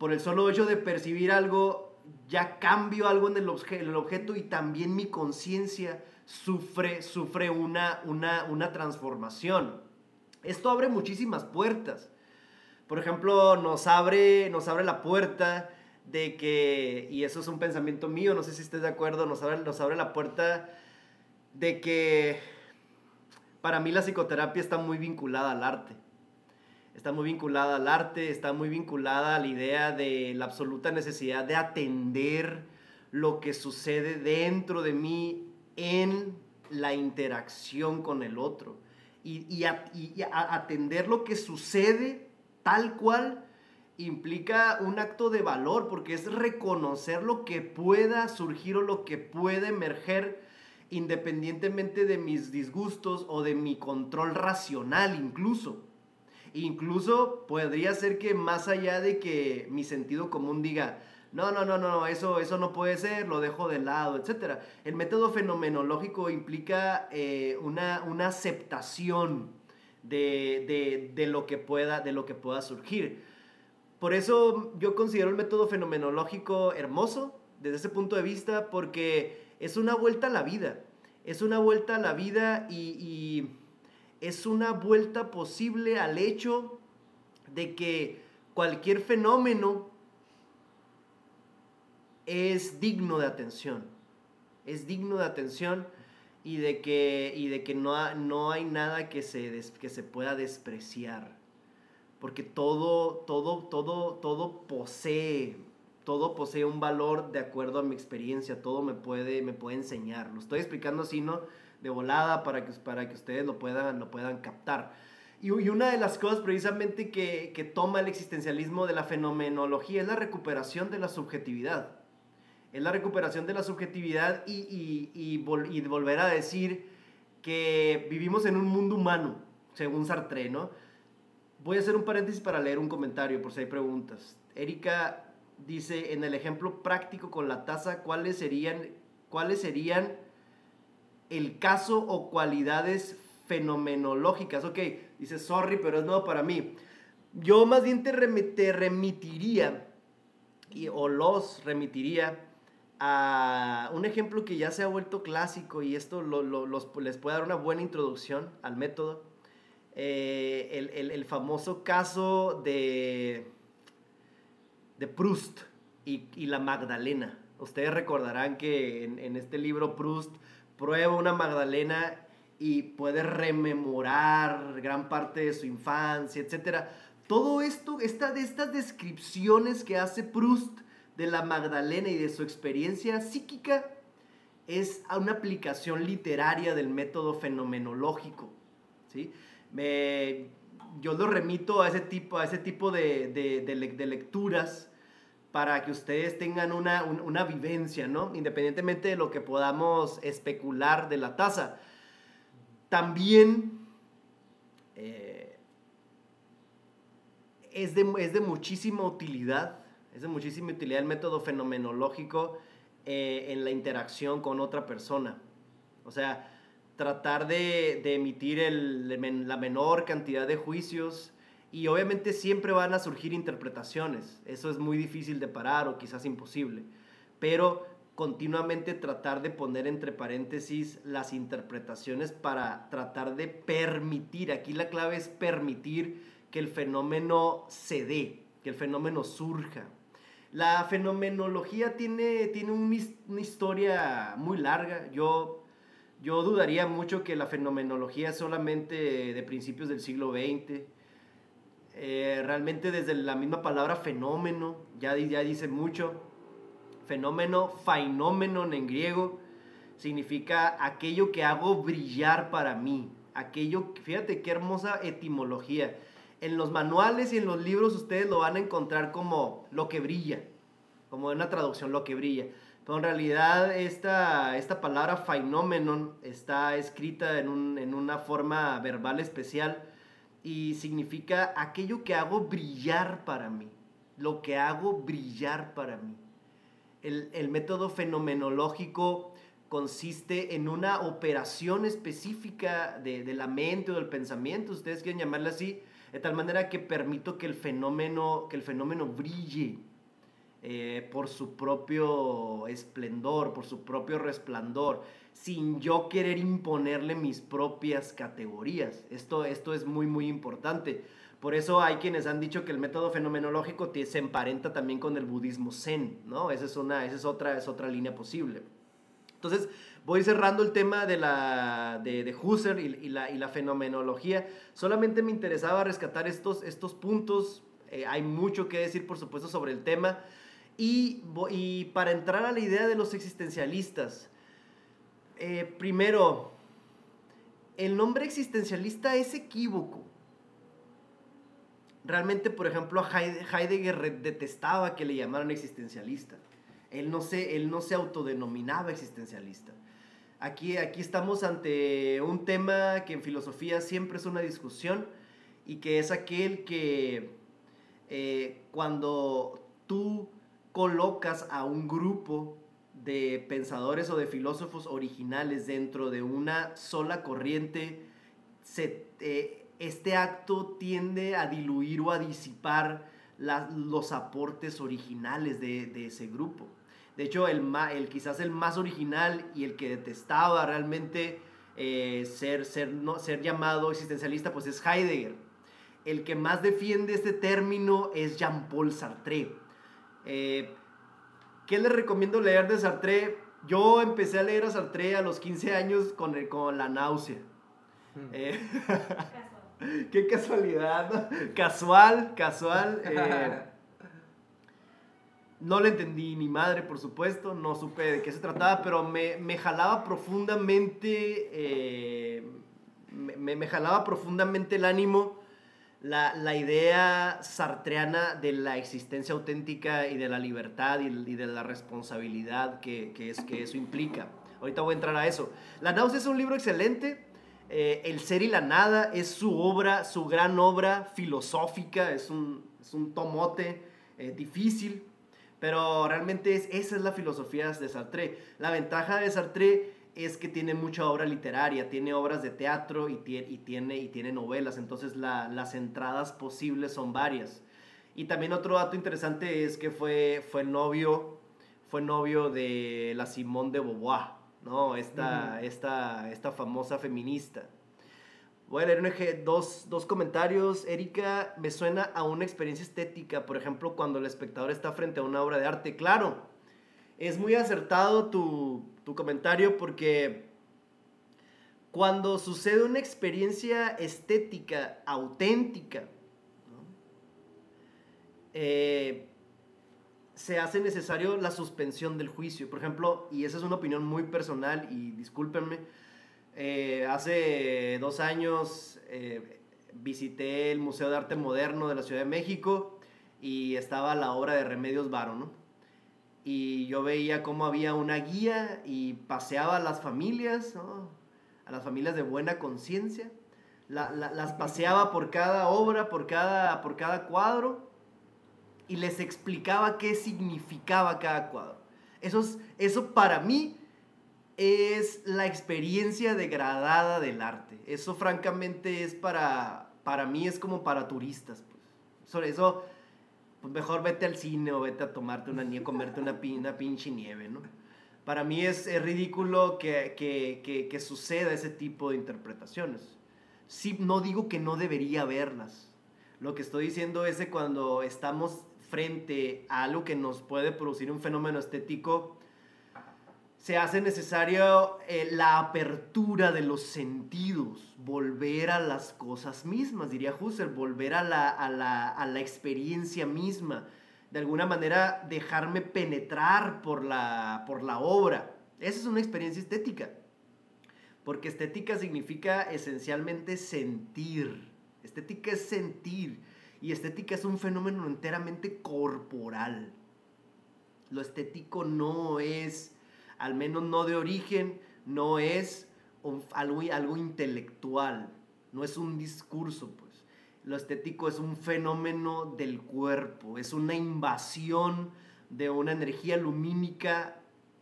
B: Por el solo hecho de percibir algo, ya cambio algo en el, objeto y también mi conciencia sufre, sufre una, una, una transformación. Esto abre muchísimas puertas. Por ejemplo, nos abre, nos abre la puerta de que, y eso es un pensamiento mío, no sé si estés de acuerdo, nos abre, nos abre la puerta de que para mí la psicoterapia está muy vinculada al arte. Está muy vinculada al arte, está muy vinculada a la idea de la absoluta necesidad de atender lo que sucede dentro de mí en la interacción con el otro. Y, atender lo que sucede tal cual implica un acto de valor, porque es reconocer lo que pueda surgir o lo que pueda emerger independientemente de mis disgustos o de mi control racional incluso. Incluso podría ser que más allá de que mi sentido común diga, no, no, no, no, eso, eso no puede ser, lo dejo de lado, etc. El método fenomenológico implica eh, una, una, aceptación de, de, lo que pueda, de lo que pueda surgir. Por eso yo considero el método fenomenológico hermoso desde ese punto de vista porque es una vuelta a la vida. Es una vuelta a la vida y, es una vuelta posible al hecho de que cualquier fenómeno es digno de atención. Es digno de atención y de que, y de que no, no hay nada que se, que se pueda despreciar. Porque todo, todo, todo, todo posee todo posee un valor de acuerdo a mi experiencia, todo me puede, me puede enseñar. Lo estoy explicando así, ¿no? De volada para que, para que ustedes lo puedan, lo puedan captar. Y, una de las cosas precisamente que, que, toma el existencialismo de la fenomenología es la recuperación de la subjetividad. Es la recuperación de la subjetividad y, y, y, y volver a decir que vivimos en un mundo humano, según Sartre, ¿no? Voy a hacer un paréntesis para leer un comentario por si hay preguntas. Erika dice en el ejemplo práctico con la taza, ¿cuáles serían, cuáles serían el caso o cualidades fenomenológicas? Ok, dice, sorry, pero es nuevo para mí. Yo más bien te, remitiría, y, o los remitiría, a un ejemplo que ya se ha vuelto clásico y esto les puede dar una buena introducción al método. Eh, el famoso caso de de Proust y, la Magdalena. Ustedes recordarán que en, este libro Proust prueba una Magdalena y puede rememorar gran parte de su infancia, etc. Todo esto, esta, estas descripciones que hace Proust de la Magdalena y de su experiencia psíquica, es una aplicación literaria del método fenomenológico. ¿sí? Yo lo remito a ese tipo, a ese tipo de, de, de lecturas para que ustedes tengan una, una, vivencia, ¿no? Independientemente de lo que podamos especular de la tasa. También eh, es, de, es, de, muchísima utilidad, es de muchísima utilidad el método fenomenológico eh, en la interacción con otra persona. O sea, tratar de, de emitir el, la menor cantidad de juicios, y obviamente siempre van a surgir interpretaciones. Eso es muy difícil de parar o quizás imposible. Pero continuamente tratar de poner entre paréntesis las interpretaciones para tratar de permitir, aquí la clave es permitir que el fenómeno se dé, que el fenómeno surja. La fenomenología tiene, tiene una historia muy larga. Yo, yo dudaría mucho que la fenomenología solamente de principios del siglo XX eh, realmente desde la misma palabra fenómeno, ya, ya dice mucho. Fenómeno, fenómeno en griego, significa aquello que hago brillar para mí. Aquello, fíjate qué hermosa etimología. En los manuales y en los libros ustedes lo van a encontrar como lo que brilla, como una traducción, lo que brilla. Pero en realidad esta, esta palabra fenómeno está escrita en, en una forma verbal especial y significa aquello que hago brillar para mí, lo que hago brillar para mí. El, método fenomenológico consiste en una operación específica de, la mente o del pensamiento, ustedes quieren llamarla así, de tal manera que permito que el fenómeno, que el fenómeno brille eh, por su propio esplendor, por su propio resplandor sin yo querer imponerle mis propias categorías. Esto, esto es muy, muy importante. Por eso hay quienes han dicho que el método fenomenológico se emparenta también con el budismo zen, ¿no? Esa es, una, esa es, otra, es otra línea posible. Entonces, voy cerrando el tema de, la, de, Husserl y, la, y, la, fenomenología. Solamente me interesaba rescatar estos, estos puntos. Eh, hay mucho que decir, por supuesto, sobre el tema. Y, y para entrar a la idea de los existencialistas, eh, primero, el nombre existencialista es equívoco. realmente, por ejemplo, a Heidegger detestaba que le llamaran existencialista. Él no se, él no se autodenominaba existencialista. Aquí, aquí estamos ante un tema que en filosofía siempre es una discusión y que es aquel que eh, cuando tú colocas a un grupo de pensadores o de filósofos originales dentro de una sola corriente, eh, este acto tiende a diluir o a disipar los aportes originales de, ese grupo. De hecho, el, el, quizás el más original y el que detestaba realmente eh, ser, ser, no, ser llamado existencialista, pues es Heidegger. El que más defiende este término es Jean-Paul Sartre. Eh, ¿Qué les recomiendo leer de Sartre? Yo empecé a leer a Sartre a los 15 años con, con la náusea. Hmm. Eh, qué casualidad, Casual, casual. Eh, no le entendí ni madre, por supuesto, no supe de qué se trataba, pero me, me jalaba profundamente, eh, me, me, jalaba profundamente el ánimo la, idea sartreana de la existencia auténtica y de la libertad y, de la responsabilidad que, es, que eso implica. Ahorita voy a entrar a eso. La náusea es un libro excelente. Eh, el ser y la nada es su obra, su gran obra filosófica. Es un, tomote eh, difícil, pero realmente es, esa es la filosofía de Sartre. La ventaja de Sartre es que tiene mucha obra literaria, tiene obras de teatro y, tiene, y tiene novelas, entonces las entradas posibles son varias. Y también otro dato interesante es que fue, fue novio, fue novio de la Simone de Beauvoir, ¿no? Esta, esta, esta famosa feminista. Voy a leer dos, dos, comentarios. Erika, me suena a una experiencia estética, por ejemplo, cuando el espectador está frente a una obra de arte. Claro, es muy acertado tu, tu comentario porque cuando sucede una experiencia estética auténtica, eh, se hace necesario la suspensión del juicio. Por ejemplo, y esa es una opinión muy personal y discúlpenme, eh, hace dos años eh, visité el Museo de Arte Moderno de la Ciudad de México y estaba la obra de Remedios Varo, ¿no? Y yo veía cómo había una guía y paseaba a las familias, a las familias de buena conciencia, las paseaba por cada obra, por cada, por cada cuadro y les explicaba qué significaba cada cuadro. Eso, eso para mí es la experiencia degradada del arte. Eso francamente es para, para mí es como para turistas. Pues. Sobre eso pues mejor vete al cine o vete a tomarte una nieve, comerte una, una pinche nieve, ¿no? Para mí es, ridículo que, que, que, suceda ese tipo de interpretaciones. Sí, no digo que no debería verlas. Lo que estoy diciendo es que cuando estamos frente a algo que nos puede producir un fenómeno estético, se hace necesario eh, la apertura de los sentidos, volver a las cosas mismas, diría Husserl, volver a la, a la, a la experiencia misma, de alguna manera dejarme penetrar por la, por la obra. Esa es una experiencia estética, porque estética significa esencialmente sentir, estética es sentir, y estética es un fenómeno enteramente corporal. Lo estético no es al menos no de origen, no es algo, intelectual, no es un discurso, pues. Lo estético es un fenómeno del cuerpo, es una invasión de una energía lumínica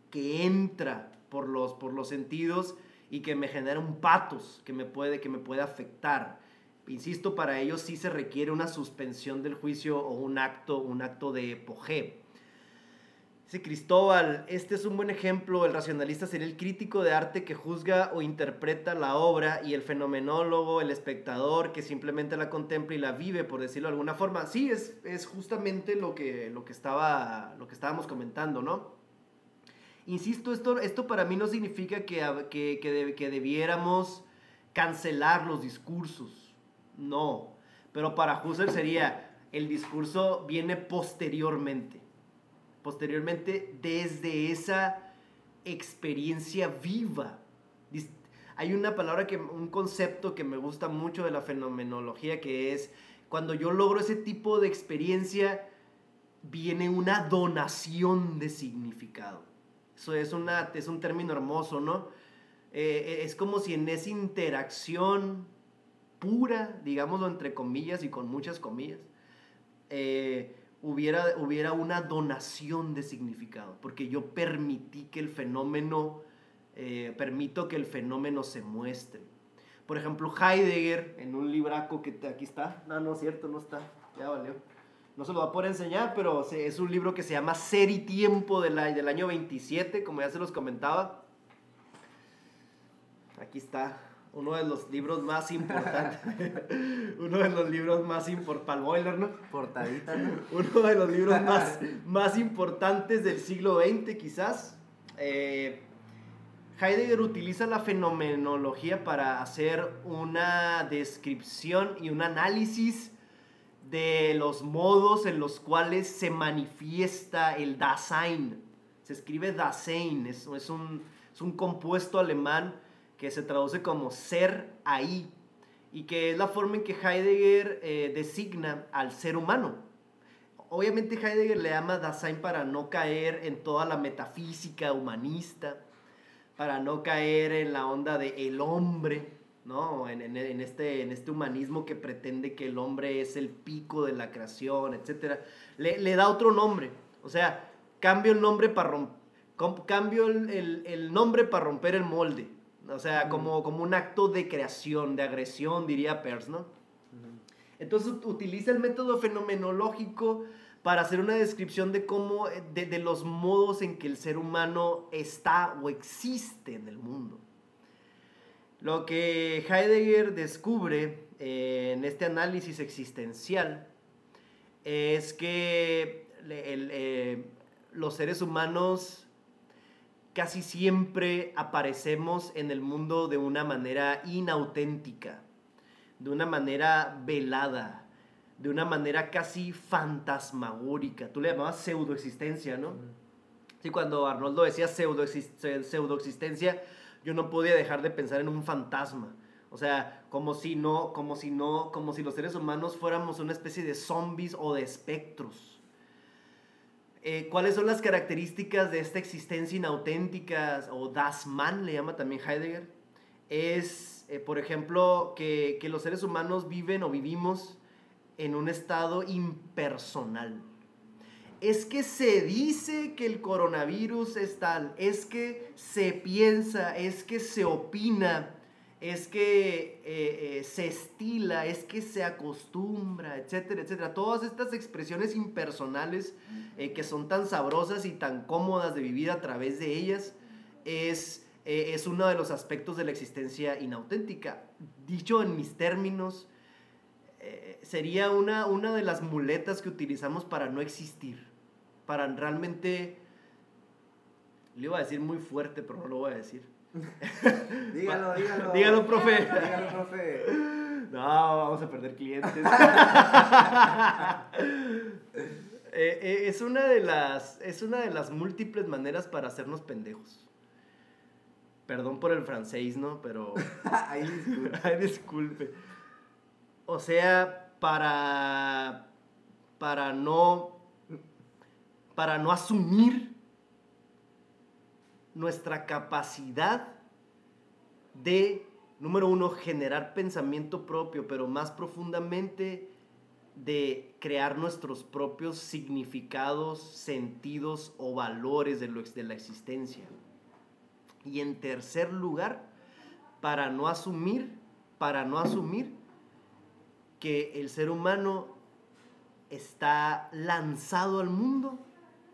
B: que entra por los, sentidos y que me genera un patos que me puede, que me puede afectar. Insisto, para ello sí se requiere una suspensión del juicio o un acto, un acto de epogé. Dice Cristóbal, este es un buen ejemplo, el racionalista sería el crítico de arte que juzga o interpreta la obra y el fenomenólogo, el espectador que simplemente la contempla y la vive, por decirlo de alguna forma. Sí, es, es justamente lo que, lo, que estaba, lo que estábamos comentando, ¿no? Insisto, esto, esto para mí no significa que, que, que, que debiéramos cancelar los discursos, no, pero para Husserl sería, el discurso viene posteriormente posteriormente desde esa experiencia viva. Hay una palabra que, un concepto que me gusta mucho de la fenomenología que es Cuando yo logro ese tipo de experiencia, viene una donación de significado. Eso es, una, es un término hermoso, ¿no? Eh, es como si en esa interacción pura, digámoslo entre comillas y con muchas comillas, eh, hubiera, hubiera una donación de significado, porque yo permití que el fenómeno, eh, permito que el fenómeno se muestre. Por ejemplo, Heidegger, en un libraco que aquí está, no, no cierto, no está, ya valió. No se lo va a poder enseñar, pero es un libro que se llama Ser y Tiempo del, del año 27, como ya se los comentaba. Aquí está, uno de los libros más importantes. uno de los libros más importantes. Boiler, ¿no?
A: Portadita, ¿no?
B: uno de los libros más, más importantes del siglo XX, quizás. Eh, Heidegger utiliza la fenomenología para hacer una descripción y un análisis de los modos en los cuales se manifiesta el Dasein. Se escribe Dasein, es, es, un, es un compuesto alemán que se traduce como ser ahí y que es la forma en que Heidegger eh, designa al ser humano. Obviamente Heidegger le llama Dasein para no caer en toda la metafísica humanista, para no caer en la onda de el hombre, ¿no? En, en, este, en este humanismo que pretende que el hombre es el pico de la creación, etc. Le, le da otro nombre, o sea, cambio el nombre para cambio el, el, el nombre para romper el molde. O sea, como, como un acto de creación, de agresión, diría Peirce, ¿no? Entonces utiliza el método fenomenológico para hacer una descripción de cómo, de, de, los modos en que el ser humano está o existe en el mundo. Lo que Heidegger descubre eh, en este análisis existencial es que eh, los seres humanos casi siempre aparecemos en el mundo de una manera inauténtica, de una manera velada, de una manera casi fantasmagórica. Tú le llamabas pseudoexistencia, ¿no? Sí, cuando Arnoldo decía pseudoexistencia, yo no podía dejar de pensar en un fantasma. O sea, como si no, como si no, como si los seres humanos fuéramos una especie de zombies o de espectros eh, ¿Cuáles son las características de esta existencia inauténtica o Das Man, le llama también Heidegger? Es, eh, por ejemplo, que, que los seres humanos viven o vivimos en un estado impersonal. Es que se dice que el coronavirus es tal, es que se piensa, es que se opina, es que eh, eh, se estila, es que se acostumbra, etcétera, etcétera. Todas estas expresiones impersonales eh, que son tan sabrosas y tan cómodas de vivir a través de ellas es, es uno de los aspectos de la existencia inauténtica. Dicho en mis términos, sería una, una de las muletas que utilizamos para no existir, para realmente, le iba a decir muy fuerte, pero no lo voy a decir
A: dígalo, dígalo.
B: Dígalo, profe.
A: Dígalo, profe.
B: No, vamos a perder clientes. Eh, eh, es, una de las, es una de las múltiples maneras para hacernos pendejos. Perdón por el francés, ¿no? Pero...
A: Ay, disculpe.
B: Ay, disculpe. O sea, para... Para no... Para no asumir nuestra capacidad de, número uno, generar pensamiento propio, pero más profundamente de crear nuestros propios significados, sentidos o valores de, lo, de la existencia. Y en tercer lugar, para no asumir, para no asumir que el ser humano está lanzado al mundo,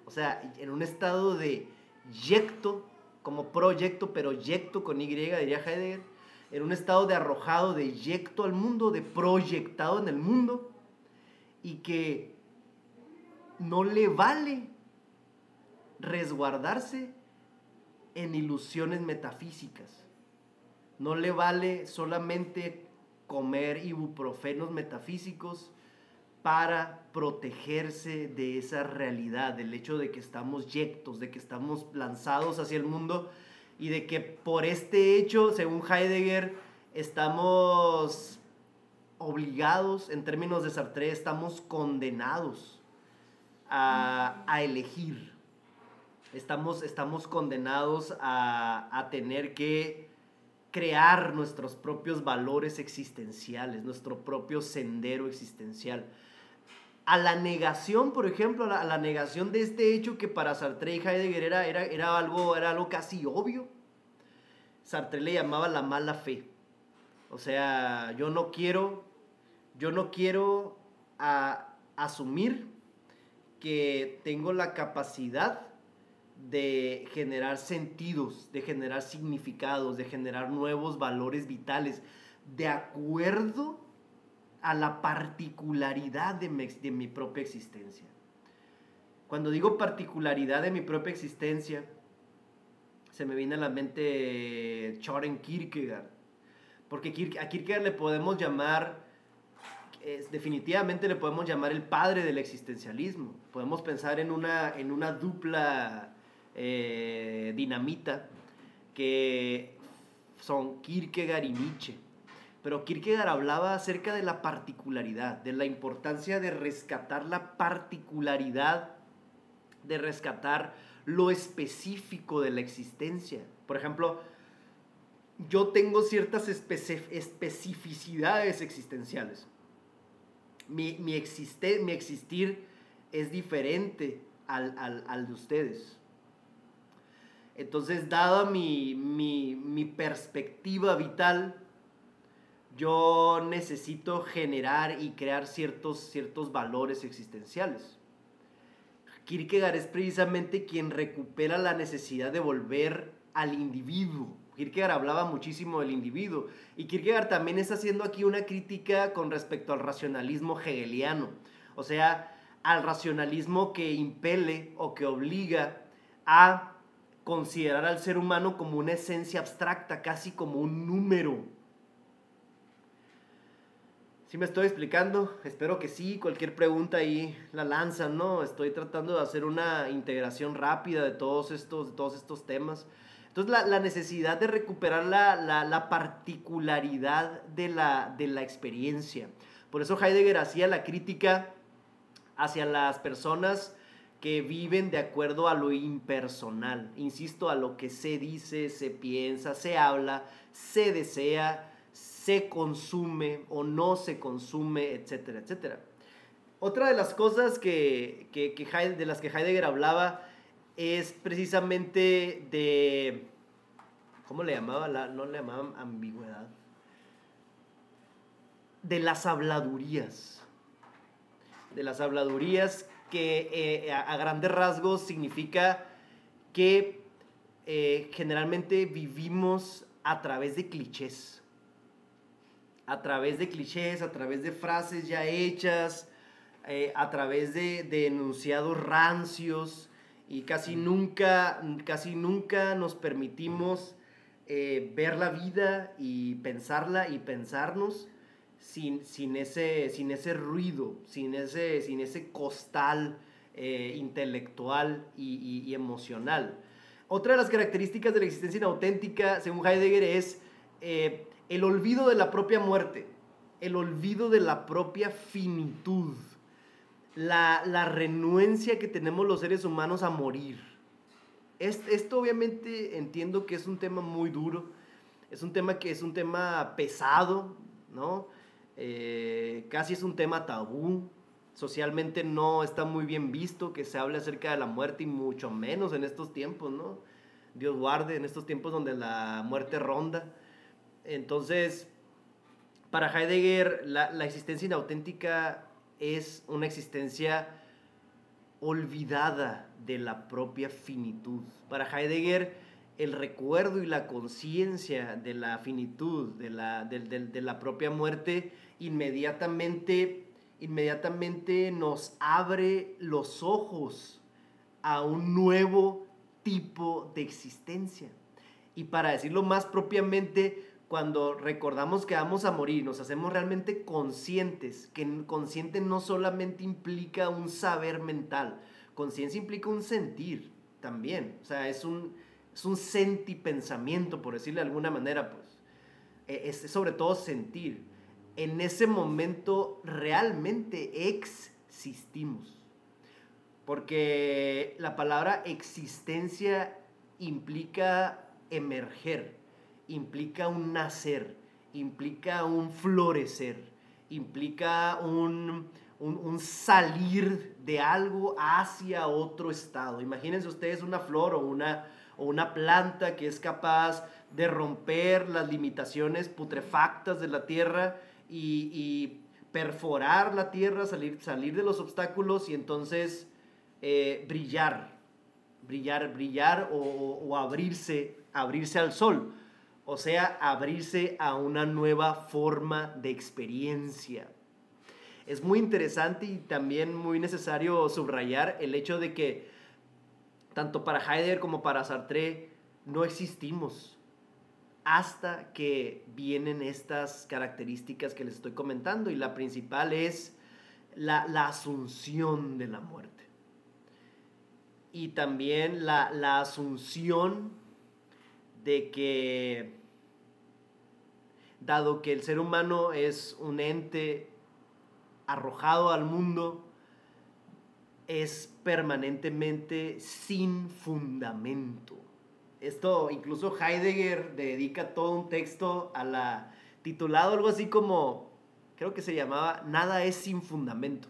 B: o sea, en un estado de yecto, como proyecto, pero yecto con Y, diría Heidegger, en un estado de arrojado, de yecto al mundo, de proyectado en el mundo, y que no le vale resguardarse en ilusiones metafísicas. No le vale solamente comer ibuprofenos metafísicos para protegerse de esa realidad, del hecho de que estamos yectos, de que estamos lanzados hacia el mundo y de que por este hecho, según Heidegger, estamos obligados, en términos de Sartre, estamos condenados a, elegir. Estamos, estamos condenados a tener que crear nuestros propios valores existenciales, nuestro propio sendero existencial. A la negación, por ejemplo, a la, negación de este hecho que para Sartre y Heidegger era, era, era, algo, era algo casi obvio, Sartre le llamaba la mala fe. O sea, yo no quiero, yo no quiero asumir que tengo la capacidad de generar sentidos, de generar significados, de generar nuevos valores vitales, de acuerdo a la particularidad de mi, de mi propia existencia. Cuando digo particularidad de mi propia existencia, se me viene a la mente Choren Kierkegaard. Porque a Kierkegaard le podemos llamar, definitivamente le podemos llamar el padre del existencialismo. Podemos pensar en una, en una dupla eh, dinamita que son Kierkegaard y Nietzsche. Pero Kierkegaard hablaba acerca de la particularidad, de la importancia de rescatar la particularidad, de rescatar lo específico de la existencia. Por ejemplo, yo tengo ciertas especificidades existenciales. Mi, mi, mi existir es diferente al, al, al de ustedes. Entonces, dada mi, perspectiva vital, yo necesito generar y crear ciertos, ciertos valores existenciales. Kierkegaard es precisamente quien recupera la necesidad de volver al individuo. Kierkegaard hablaba muchísimo del individuo y Kierkegaard también está haciendo aquí una crítica con respecto al racionalismo hegeliano, o sea, al racionalismo que impele o que obliga a considerar al ser humano como una esencia abstracta, casi como un número. ¿Sí me estoy explicando? Espero que sí. Cualquier pregunta ahí la lanzan, ¿no? Estoy tratando de hacer una integración rápida de todos estos, todos estos temas. Entonces, la, necesidad de recuperar la, particularidad de la, de la experiencia. Por eso Heidegger hacía la crítica hacia las personas que viven de acuerdo a lo impersonal, insisto, a lo que se dice, se piensa, se habla, se desea, se consume o no se consume, etcétera, etcétera. Otra de las cosas que, que, de las que Heidegger hablaba es precisamente de, ¿cómo le llamaba? La, no le llamaban ambigüedad. De las habladurías. De las habladurías que eh, a, grandes rasgos significa que eh, generalmente vivimos a través de clichés. A través de clichés, a través de frases ya hechas, eh, a través de, enunciados rancios y casi nunca, casi nunca nos permitimos ver la vida y pensarla y pensarnos sin, ese, sin ese ruido, sin ese, sin ese costal eh, intelectual y, emocional. Otra de las características de la existencia inauténtica, según Heidegger, es eh, el olvido de la propia muerte, el olvido de la propia finitud, la, la renuencia que tenemos los seres humanos a morir. esto obviamente entiendo que es un tema muy duro, es un tema que es un tema pesado, ¿no? Eh, casi es un tema tabú. Socialmente no está muy bien visto que se hable acerca de la muerte y mucho menos en estos tiempos, ¿no? Dios guarde, en estos tiempos donde la muerte ronda. Entonces, para Heidegger, la, la existencia inauténtica es una existencia olvidada de la propia finitud. Para Heidegger, el recuerdo y la conciencia de la finitud, de la, de la propia muerte, inmediatamente, inmediatamente nos abre los ojos a un nuevo tipo de existencia. Y para decirlo más propiamente, cuando recordamos que vamos a morir, nos hacemos realmente conscientes, que consciente no solamente implica un saber mental, conciencia implica un sentir también, o sea, es un, es un sentipensamiento, por decirle de alguna manera, pues, e, es sobre todo sentir. En ese momento realmente existimos. Porque la palabra existencia implica emerger, implica un nacer, implica un florecer, implica un, salir de algo hacia otro estado. Imagínense ustedes una flor o una, o una planta que es capaz de romper las limitaciones putrefactas de la tierra y, perforar la tierra, salir, salir de los obstáculos y entonces eh, brillar, brillar, brillar o, abrirse, abrirse al sol. O sea, abrirse a una nueva forma de experiencia. Es muy interesante y también muy necesario subrayar el hecho de que tanto para Heidegger como para Sartre no existimos hasta que vienen estas características que les estoy comentando y la principal es la, asunción de la muerte. Y también la, la asunción de que, dado que el ser humano es un ente arrojado al mundo, es permanentemente sin fundamento esto incluso Heidegger dedica todo un texto a la titulado algo así como creo que se llamaba Nada es sin fundamento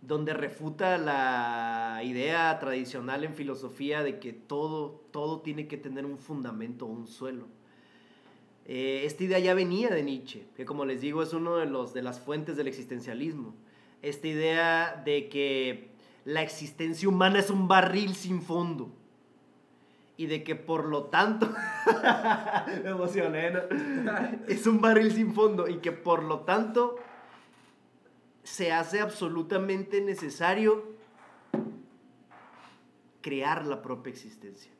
B: donde refuta la idea tradicional en filosofía de que todo, todo tiene que tener un fundamento, un suelo. Eh, esta idea ya venía de Nietzsche, que como les digo es uno de, los, de las fuentes del existencialismo. Esta idea de que la existencia humana es un barril sin fondo y de que por lo tanto, me emocioné, es un barril sin fondo y que por lo tanto se hace absolutamente necesario crear la propia existencia.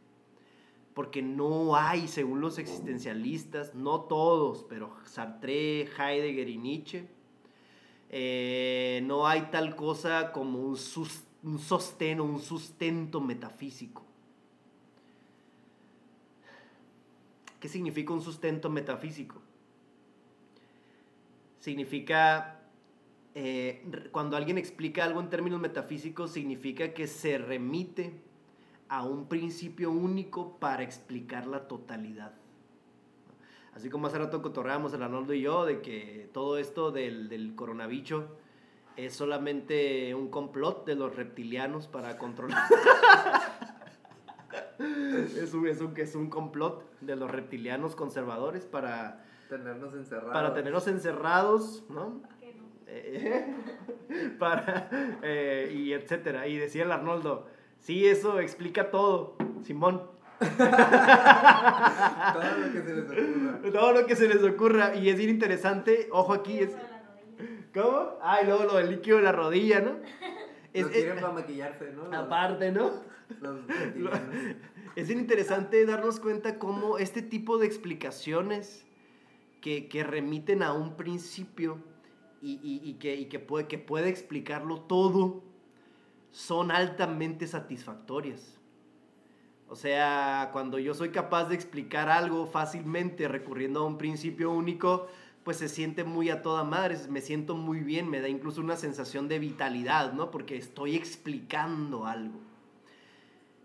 B: Porque no hay, según los existencialistas, no todos, pero Sartre, Heidegger y Nietzsche, eh, no hay tal cosa como un, un sostén o un sustento metafísico ¿Qué significa un sustento metafísico? Significa, eh, cuando alguien explica algo en términos metafísicos, significa que se remite a un principio único para explicar la totalidad. Así como hace rato cotorreamos el Arnoldo y yo de que todo esto del, del coronavirus es solamente un complot de los reptilianos para controlar. es, un, es, un, es un complot de los reptilianos conservadores para
A: tenernos encerrados.
B: Para tenernos encerrados, ¿no? Eh, para, eh, y etcétera. Y decía el Arnoldo, sí, eso explica todo, Simón.
A: todo lo que se les ocurra.
B: Todo lo que se les ocurra. Y es bien interesante, ojo aquí, es... ¿Cómo? Ah, y luego lo del líquido de la rodilla, ¿no?
A: Es, quieren para maquillarse, ¿no?
B: Aparte, ¿no? es interesante darnos cuenta cómo este tipo de explicaciones que, remiten a un principio y, que, puede, que puede explicarlo todo son altamente satisfactorias. O sea, cuando yo soy capaz de explicar algo fácilmente recurriendo a un principio único, pues se siente muy a toda madre, me siento muy bien, me da incluso una sensación de vitalidad, ¿no? Porque estoy explicando algo.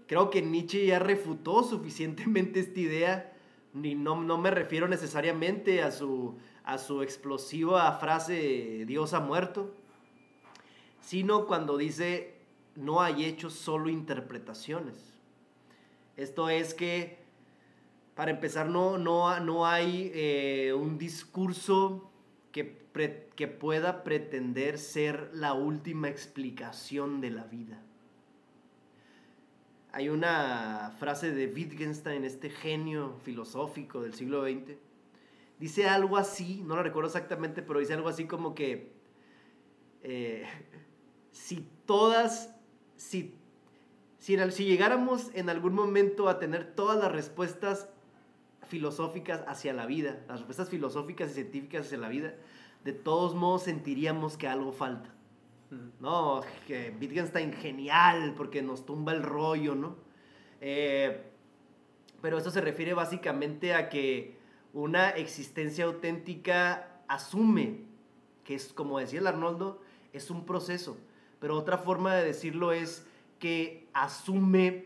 B: Creo que Nietzsche ya refutó suficientemente esta idea, ni no, no me refiero necesariamente a su, a su explosiva frase Dios ha muerto, sino cuando dice no hay hechos, solo interpretaciones. Esto es que, para empezar, no, no, no hay eh, un discurso que, que pueda pretender ser la última explicación de la vida. Hay una frase de Wittgenstein, este genio filosófico del siglo XX. Dice algo así, no lo recuerdo exactamente, pero dice algo así como que eh, si todas, si, si, si llegáramos en algún momento a tener todas las respuestas filosóficas hacia la vida, las respuestas filosóficas y científicas hacia la vida, de todos modos sentiríamos que algo falta. ¿no? Que Wittgenstein genial porque nos tumba el rollo, ¿no? Eh, pero eso se refiere básicamente a que una existencia auténtica asume que es, como decía el Arnoldo, es un proceso. Pero otra forma de decirlo es que asume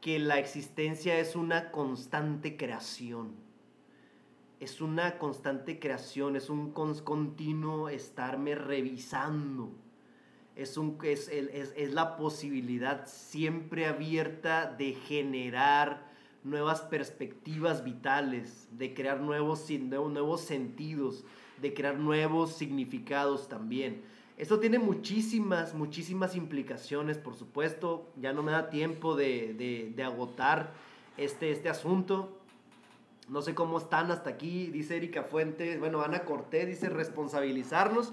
B: que la existencia es una constante creación. Es una constante creación, es un continuo estarme revisando. Es, un, es, es, es la posibilidad siempre abierta de generar nuevas perspectivas vitales, de crear nuevos, nuevos sentidos, de crear nuevos significados también. Esto tiene muchísimas, muchísimas implicaciones, por supuesto. Ya no me da tiempo de, agotar este, este asunto. No sé cómo están hasta aquí, dice Erika Fuentes. Bueno, Ana Cortés dice responsabilizarnos.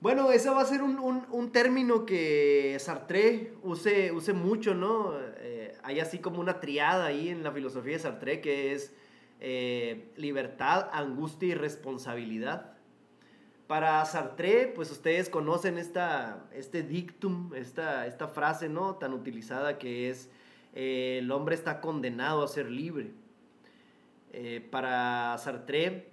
B: Bueno, ese va a ser un, término que Sartre use, use mucho, ¿no? Eh, hay así como una triada ahí en la filosofía de Sartre que es eh, libertad, angustia y responsabilidad. Para Sartre, pues ustedes conocen esta, este dictum, esta, esta frase ¿no? tan utilizada que es eh, el hombre está condenado a ser libre. Eh, para Sartre,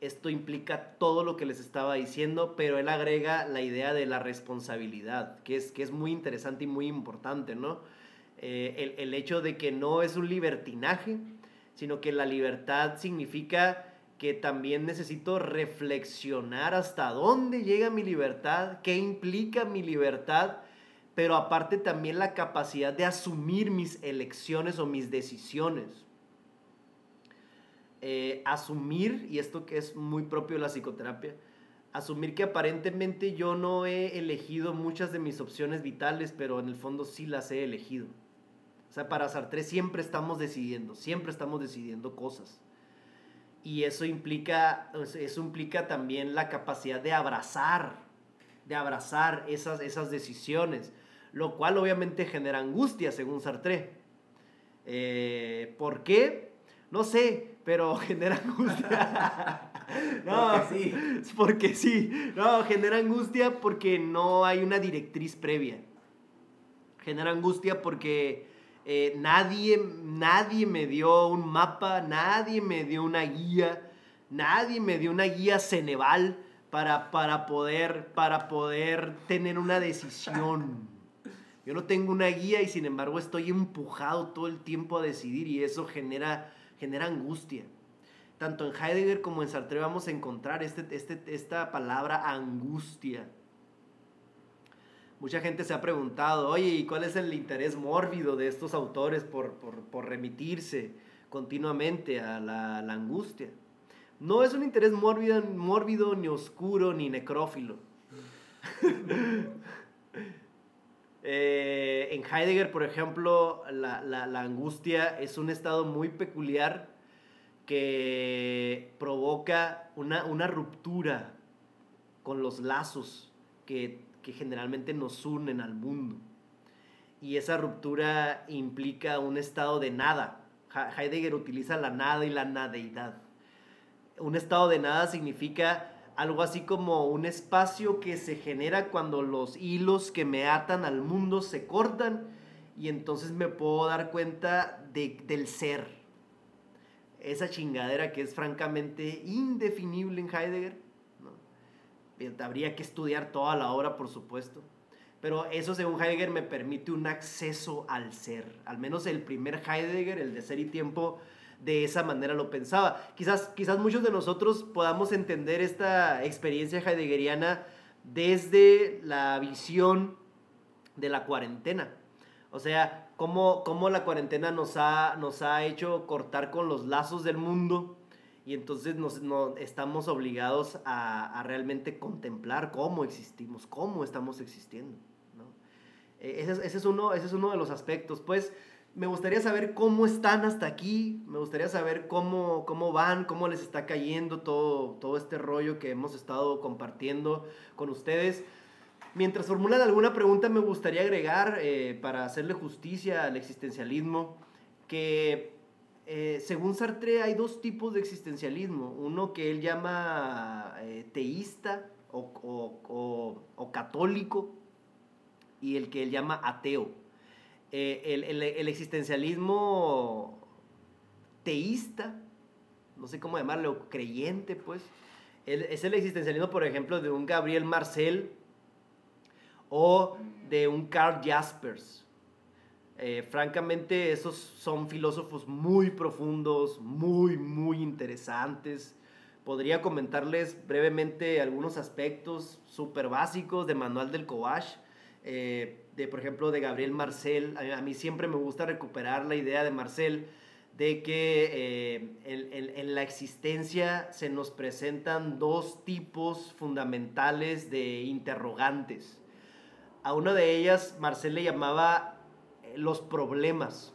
B: esto implica todo lo que les estaba diciendo, pero él agrega la idea de la responsabilidad, que es, que es muy interesante y muy importante, ¿no? el, el hecho de que no es un libertinaje, sino que la libertad significa que también necesito reflexionar hasta dónde llega mi libertad, qué implica mi libertad, pero aparte también la capacidad de asumir mis elecciones o mis decisiones. Eh, asumir, y esto que es muy propio de la psicoterapia, asumir que aparentemente yo no he elegido muchas de mis opciones vitales, pero en el fondo sí las he elegido. O sea, para Sartre siempre estamos decidiendo, siempre estamos decidiendo cosas y eso implica, eso implica también la capacidad de abrazar, de abrazar esas, esas decisiones, lo cual obviamente genera angustia, según Sartre. Eh, ¿Por qué? No sé, pero genera angustia. no, porque sí. Porque sí. No, genera angustia porque no hay una directriz previa. Genera angustia porque eh, nadie, nadie me dio un mapa, nadie me dio una guía, nadie me dio una guía Ceneval para, para, poder, para poder tener una decisión. Yo no tengo una guía y sin embargo estoy empujado todo el tiempo a decidir y eso genera, genera angustia. Tanto en Heidegger como en Sartre vamos a encontrar este, este, esta palabra angustia. Mucha gente se ha preguntado, oye, ¿y cuál es el interés mórbido de estos autores por, remitirse continuamente a la, angustia? No es un interés mórbido, mórbido, ni oscuro, ni necrófilo. Eh, en Heidegger, por ejemplo, la, angustia es un estado muy peculiar que provoca una, una ruptura con los lazos que que generalmente nos unen al mundo. Y esa ruptura implica un estado de nada. Heidegger utiliza la nada y la nadeidad. Un estado de nada significa algo así como un espacio que se genera cuando los hilos que me atan al mundo se cortan y entonces me puedo dar cuenta de, del ser. Esa chingadera que es francamente indefinible en Heidegger habría que estudiar toda la obra, por supuesto. Pero eso, según Heidegger, me permite un acceso al ser. Al menos el primer Heidegger, el de ser y tiempo, de esa manera lo pensaba. Quizás, quizás muchos de nosotros podamos entender esta experiencia heideggeriana desde la visión de la cuarentena. O sea, cómo, cómo la cuarentena nos ha, nos ha hecho cortar con los lazos del mundo y entonces nos, estamos obligados a, realmente contemplar cómo existimos, cómo estamos existiendo. E, ese, es uno, ese es uno de los aspectos. Pues me gustaría saber cómo están hasta aquí, me gustaría saber cómo, cómo van, cómo les está cayendo todo, todo este rollo que hemos estado compartiendo con ustedes. Mientras formulan alguna pregunta, me gustaría agregar, eh, para hacerle justicia al existencialismo, que eh, según Sartre hay dos tipos de existencialismo, uno que él llama eh, teísta o, católico y el que él llama ateo. Eh, el, existencialismo teísta, no sé cómo llamarlo, creyente pues, es el existencialismo, por ejemplo, de un Gabriel Marcel o de un Carl Jaspers. Eh, francamente, esos son filósofos muy profundos, muy, muy interesantes. Podría comentarles brevemente algunos aspectos súper básicos de Manual del Coach, eh, de, por ejemplo, de Gabriel Marcel. A, mí siempre me gusta recuperar la idea de Marcel de que eh, en, la existencia se nos presentan dos tipos fundamentales de interrogantes. A una de ellas Marcel le llamaba los problemas.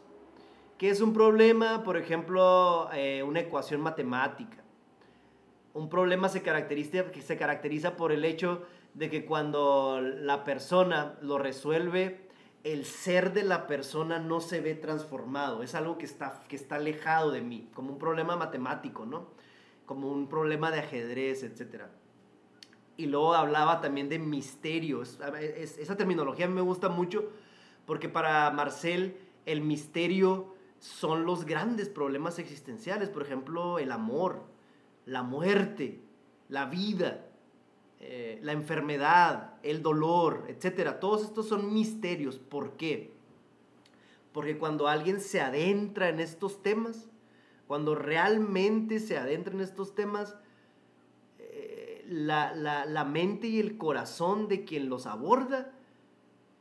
B: ¿Qué es un problema? Por ejemplo, eh, una ecuación matemática. Un problema se caracteriza, se caracteriza por el hecho de que cuando la persona lo resuelve, el ser de la persona no se ve transformado. Es algo que está, que está alejado de mí, como un problema matemático, ¿no? Como un problema de ajedrez, etc. Y luego hablaba también de misterios. esa terminología me gusta mucho porque para Marcel el misterio son los grandes problemas existenciales, por ejemplo, el amor, la muerte, la vida, eh, la enfermedad, el dolor, etc. Todos estos son misterios. ¿Por qué? Porque cuando alguien se adentra en estos temas, cuando realmente se adentra en estos temas, eh, la, la mente y el corazón de quien los aborda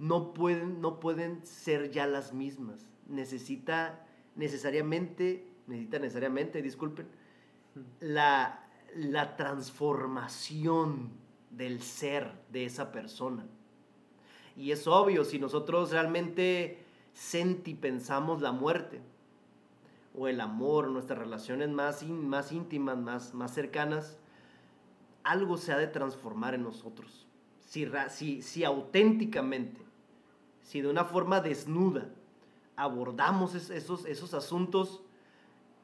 B: no pueden, no pueden ser ya las mismas. Necesita necesariamente, necesita necesariamente, disculpen, la, la transformación del ser de esa persona. Y es obvio, si nosotros realmente senti pensamos la muerte, o el amor, nuestras relaciones más, más íntimas, más, más cercanas, algo se ha de transformar en nosotros. Si, si, si auténticamente si de una forma desnuda abordamos esos, esos asuntos,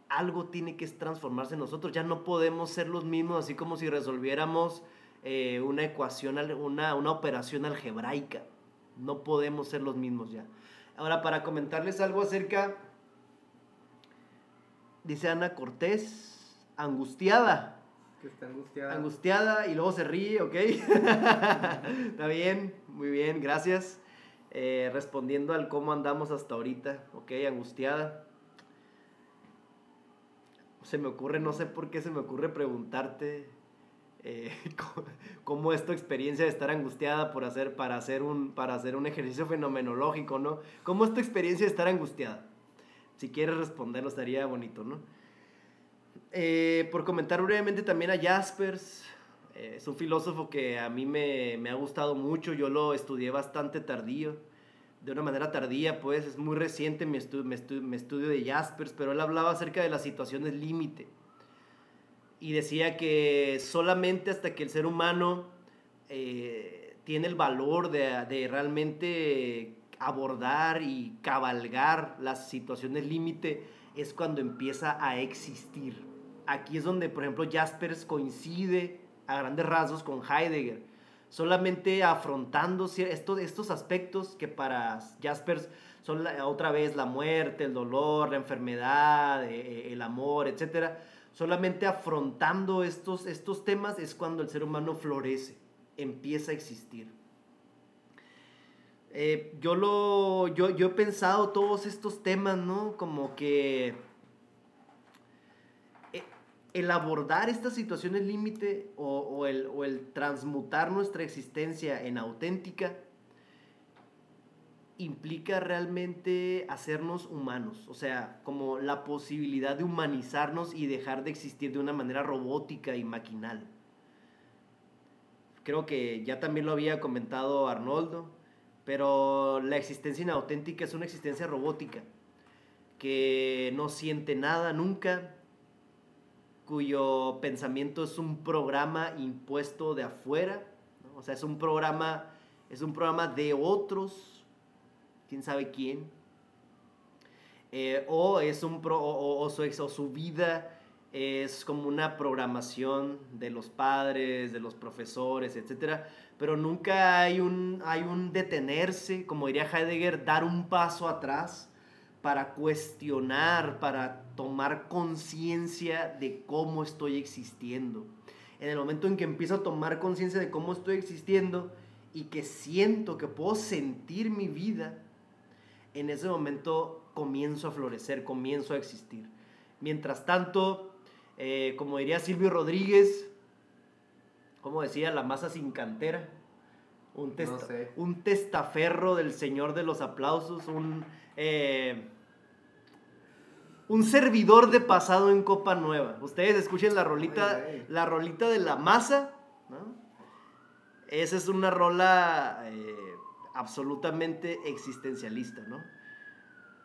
B: algo tiene que transformarse en nosotros. Ya no podemos ser los mismos, así como si resolviéramos eh, una ecuación, una, una operación algebraica. No podemos ser los mismos ya. Ahora, para comentarles algo acerca, dice Ana Cortés, angustiada.
A: Que está angustiada.
B: Angustiada y luego se ríe, ¿ok? está bien, muy bien, gracias. Eh, respondiendo al cómo andamos hasta ahorita, ok, angustiada. Se me ocurre, no sé por qué se me ocurre preguntarte eh, cómo es tu experiencia de estar angustiada por hacer, para, hacer un, para hacer un ejercicio fenomenológico, ¿no? ¿Cómo es tu experiencia de estar angustiada? Si quieres responderlo estaría bonito, ¿no? Eh, por comentar brevemente también a Jaspers, es un filósofo que a mí me, me, ha gustado mucho, yo lo estudié bastante tardío, de una manera tardía, pues es muy reciente mi, mi, estudio de Jaspers, pero él hablaba acerca de las situaciones límite y decía que solamente hasta que el ser humano eh, tiene el valor de, de realmente abordar y cabalgar las situaciones límite es cuando empieza a existir. Aquí es donde, por ejemplo, Jaspers coincide a grandes rasgos con Heidegger, solamente afrontando estos, estos aspectos que para Jaspers son otra vez la muerte, el dolor, la enfermedad, eh, eh, el amor, etc. Solamente afrontando estos, estos temas es cuando el ser humano florece, empieza a existir. Eh, yo, lo, yo, yo he pensado todos estos temas, ¿no? Como que el abordar estas situaciones límite o, el, transmutar nuestra existencia en auténtica implica realmente hacernos humanos, o sea, como la posibilidad de humanizarnos y dejar de existir de una manera robótica y maquinal. Creo que ya también lo había comentado Arnoldo, pero la existencia inauténtica es una existencia robótica, que no siente nada nunca, cuyo pensamiento es un programa impuesto de afuera, o sea, es un programa, es un programa de otros, quién sabe quién, eh, o es un o, su, o su vida es como una programación de los padres, de los profesores, etc. Pero nunca hay un, hay un detenerse, como diría Heidegger, dar un paso atrás para cuestionar, para tomar conciencia de cómo estoy existiendo. en el momento en que empiezo a tomar conciencia de cómo estoy existiendo y que siento que puedo sentir mi vida, en ese momento comienzo a florecer, comienzo a existir. Mientras tanto, eh, como diría Silvio Rodríguez, como decía, la masa sin cantera, un, un testaferro del señor de los aplausos, un, eh, un servidor de pasado en Copa Nueva. Ustedes escuchen la rolita, la rolita de la masa, Esa es una rola eh, absolutamente existencialista, ¿no?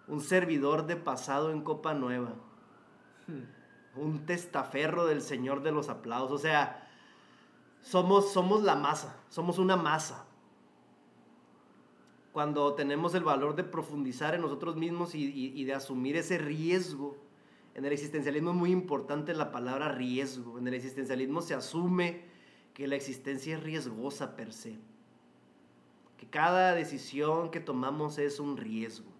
B: Un servidor de pasado en Copa Nueva. Hmm. Un testaferro del señor de los aplausos. O sea, somos, somos la masa, somos una masa. Cuando tenemos el valor de profundizar en nosotros mismos y, de asumir ese riesgo, en el existencialismo es muy importante la palabra riesgo. En el existencialismo se asume que la existencia es riesgosa per se. Que cada decisión que tomamos es un riesgo.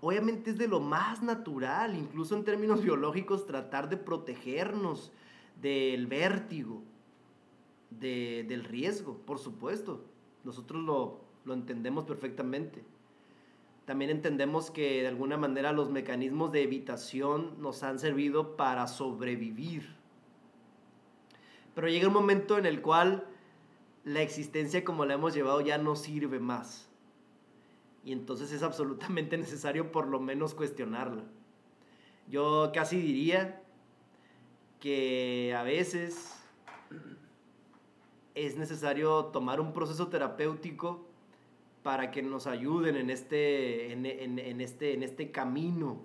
B: Obviamente es de lo más natural, incluso en términos biológicos, tratar de protegernos del vértigo, del riesgo, por supuesto. Nosotros lo, lo entendemos perfectamente. También entendemos que de alguna manera los mecanismos de evitación nos han servido para sobrevivir. Pero llega un momento en el cual la existencia como la hemos llevado ya no sirve más. Y entonces es absolutamente necesario por lo menos cuestionarla. Yo casi diría que a veces es necesario tomar un proceso terapéutico para que nos ayuden en este, en, este, en este camino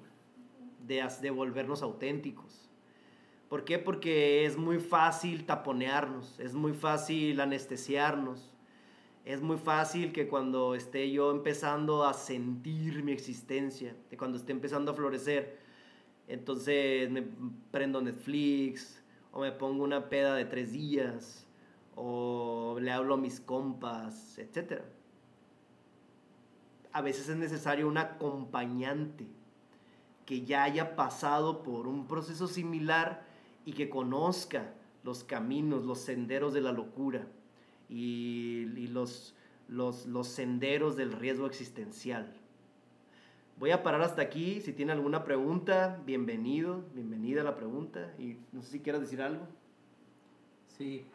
B: de, de volvernos auténticos. ¿Por qué? Porque es muy fácil taponearnos, es muy fácil anestesiarnos, es muy fácil que cuando esté yo empezando a sentir mi existencia, que cuando esté empezando a florecer, entonces me prendo Netflix o me pongo una peda de tres días o le hablo a mis compas, etc. A veces es necesario un acompañante que ya haya pasado por un proceso similar y que conozca los caminos, los senderos de la locura y, los, los, senderos del riesgo existencial. Voy a parar hasta aquí. Si tiene alguna pregunta, bienvenido, bienvenida a la pregunta. Y no sé si quieras decir algo.
A: Sí.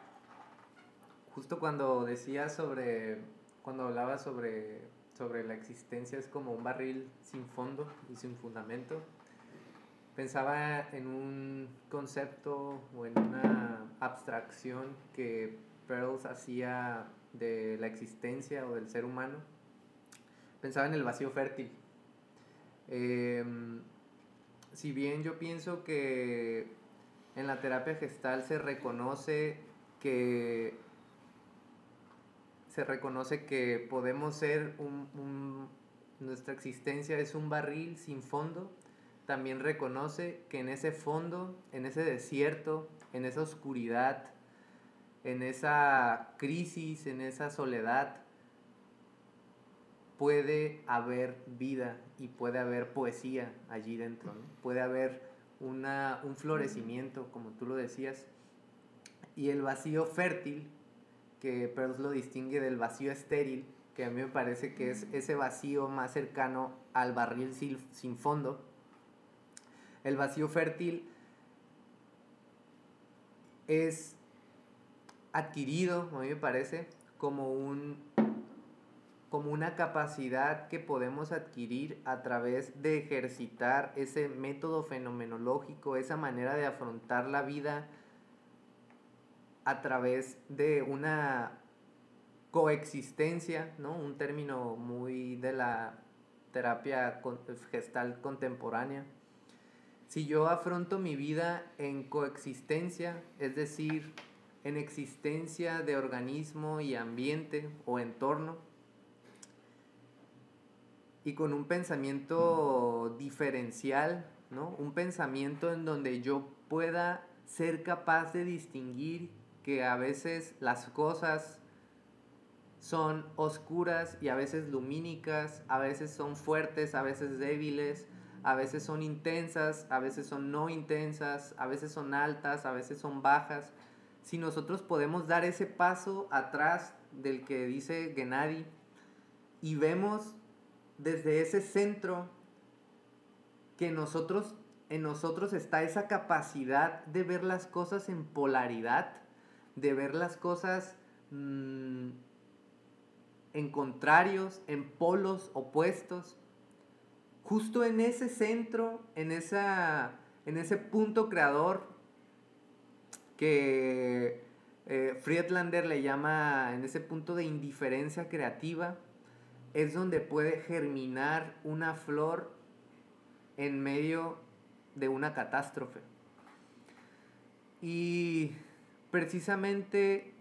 A: Justo cuando decía sobre, cuando hablaba sobre, sobre la existencia es como un barril sin fondo y sin fundamento, pensaba en un concepto o en una abstracción que Pearls hacía de la existencia o del ser humano. Pensaba en el vacío fértil Em, si bien yo pienso que en la terapia gestal se reconoce que se reconoce que podemos ser un, nuestra existencia es un barril sin fondo, también reconoce que en ese fondo, en ese desierto, en esa oscuridad, en esa crisis, en esa soledad, puede haber vida y puede haber poesía allí dentro, puede haber una, un florecimiento, como tú lo decías, y el vacío fértil, que Pearls lo distingue del vacío estéril, que a mí me parece que es ese vacío más cercano al barril sin, fondo. El vacío fértil es adquirido, a mí me parece, como un como una capacidad que podemos adquirir a través de ejercitar ese método fenomenológico, esa manera de afrontar la vida a través de una coexistencia, ¿no? Un término muy de la terapia gestal contemporánea. Si yo afronto mi vida en coexistencia, es decir, en existencia de organismo y ambiente o entorno, y con un pensamiento diferencial, ¿no? Un pensamiento en donde yo pueda ser capaz de distinguir que a veces las cosas son oscuras y a veces lumínicas, a veces son fuertes, a veces débiles, a veces son intensas, a veces son no intensas, a veces son altas, a veces son bajas. Si nosotros podemos dar ese paso atrás del que dice Gennady y vemos desde ese centro que nosotros en nosotros está esa capacidad de ver las cosas en polaridad, de ver las cosas mm, en contrarios, en polos opuestos. Justo en ese centro, en, esa, en ese punto creador que eh, Friedlander le llama, en ese punto de indiferencia creativa, es donde puede germinar una flor en medio de una catástrofe. Y precisamente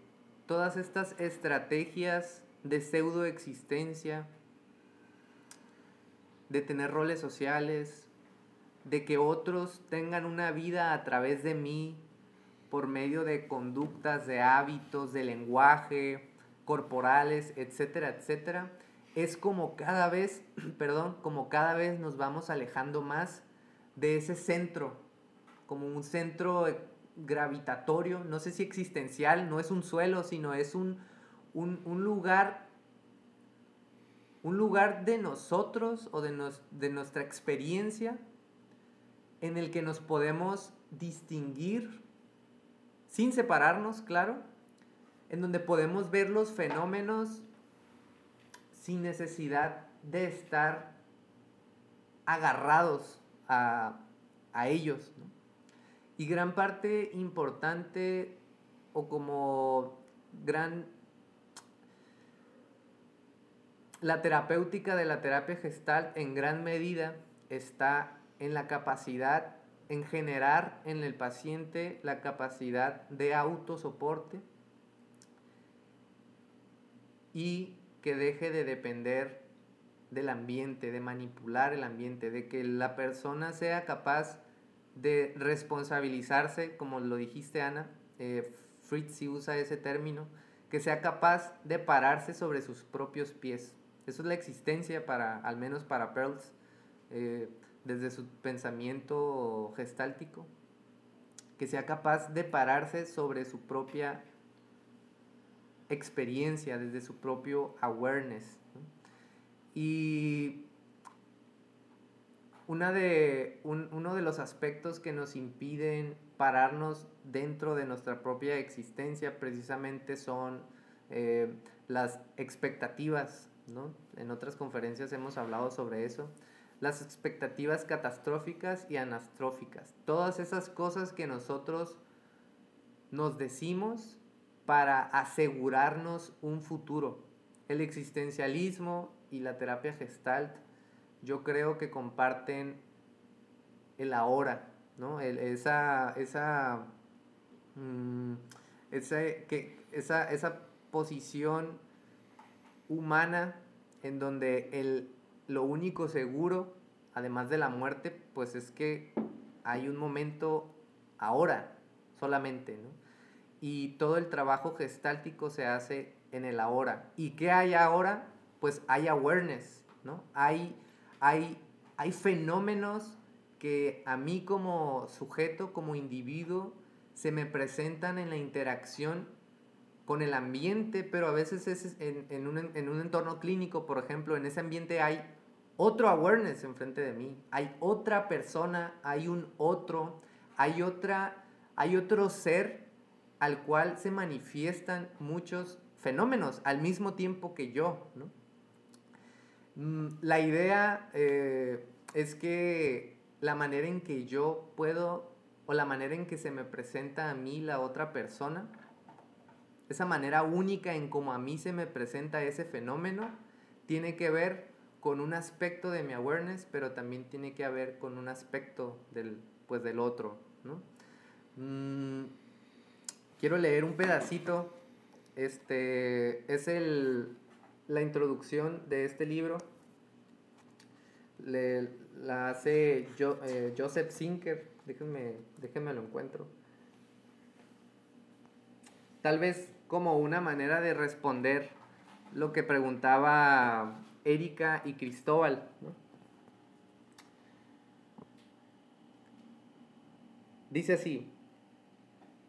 A: todas estas estrategias de pseudoexistencia, de tener roles sociales, de que otros tengan una vida a través de mí por medio de conductas, de hábitos, de lenguaje, corporales, etcétera, etcétera, es como cada vez, perdón, como cada vez nos vamos alejando más de ese centro, como un centro gravitatorio, no sé si existencial, no es un suelo, sino es un, un, lugar, un lugar de nosotros o de, de nuestra experiencia en el que nos podemos distinguir sin separarnos, claro, en donde podemos ver los fenómenos sin necesidad de estar agarrados a, ellos. Y gran parte importante o como gran... La terapéutica de la terapia gestal en gran medida está en la capacidad, en generar en el paciente la capacidad de autosoporte y que deje de depender del ambiente, de manipular el ambiente, de que la persona sea capaz de responsabilizarse, como lo dijiste Ana, eh, Fritz sí usa ese término, que sea capaz de pararse sobre sus propios pies. Eso es la existencia para, al menos para Pearls, eh, desde su pensamiento gestáltico, que sea capaz de pararse sobre su propia experiencia, desde su propio awareness. Y una de, uno de los aspectos que nos impiden pararnos dentro de nuestra propia existencia precisamente son eh, las expectativas, ¿no? En otras conferencias hemos hablado sobre eso. Las expectativas catastróficas y anastróficas. Todas esas cosas que nosotros nos decimos para asegurarnos un futuro. El existencialismo y la terapia gestalt, yo creo que comparten el ahora, ¿no? esa, esa, mm, que, esa, esa posición humana en donde el, lo único seguro, además de la muerte, pues es que hay un momento ahora solamente, ¿no? Y todo el trabajo gestáltico se hace en el ahora. ¿Y qué hay ahora? pues hay awareness, ¿no? Hay, hay, hay fenómenos que a mí como sujeto, como individuo, se me presentan en la interacción con el ambiente, pero a veces es en, un, en, un, entorno clínico, por ejemplo, en ese ambiente hay otro awareness enfrente de mí, hay otra persona, hay un otro, hay otra, hay otro ser al cual se manifiestan muchos fenómenos al mismo tiempo que yo, ¿no? Mm, la idea eh, es que la manera en que yo puedo o la manera en que se me presenta a mí la otra persona, esa manera única en cómo a mí se me presenta ese fenómeno, tiene que ver con un aspecto de mi awareness, pero también tiene que ver con un aspecto del, pues, del otro. Mm, quiero leer un pedacito. Este es el, la introducción de este libro le, la hace eh, Joseph Sinker. Déjenme, déjenme lo encuentro. Tal vez como una manera de responder lo que preguntaba Erika y Cristóbal. Dice así,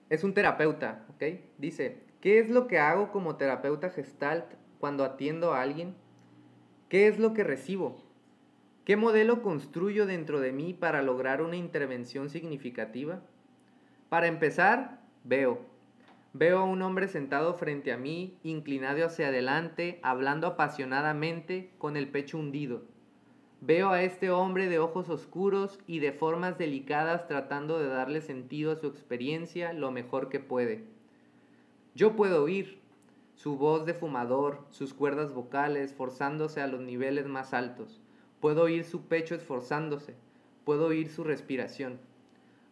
A: es un terapeuta, ¿ok? Dice, ¿qué es lo que hago como terapeuta gestalt cuando atiendo a alguien? ¿Qué es lo que recibo? ¿Qué modelo construyo dentro de mí para lograr una intervención significativa? Para empezar, veo. Veo a un hombre sentado frente a mí, inclinado hacia adelante, hablando apasionadamente, con el pecho hundido. Veo a este hombre de ojos oscuros y de formas delicadas tratando de darle sentido a su experiencia lo mejor que puede. Yo puedo oír su voz de fumador, sus cuerdas vocales forzándose a los niveles más altos. Puedo oír su pecho esforzándose. Puedo oír su respiración.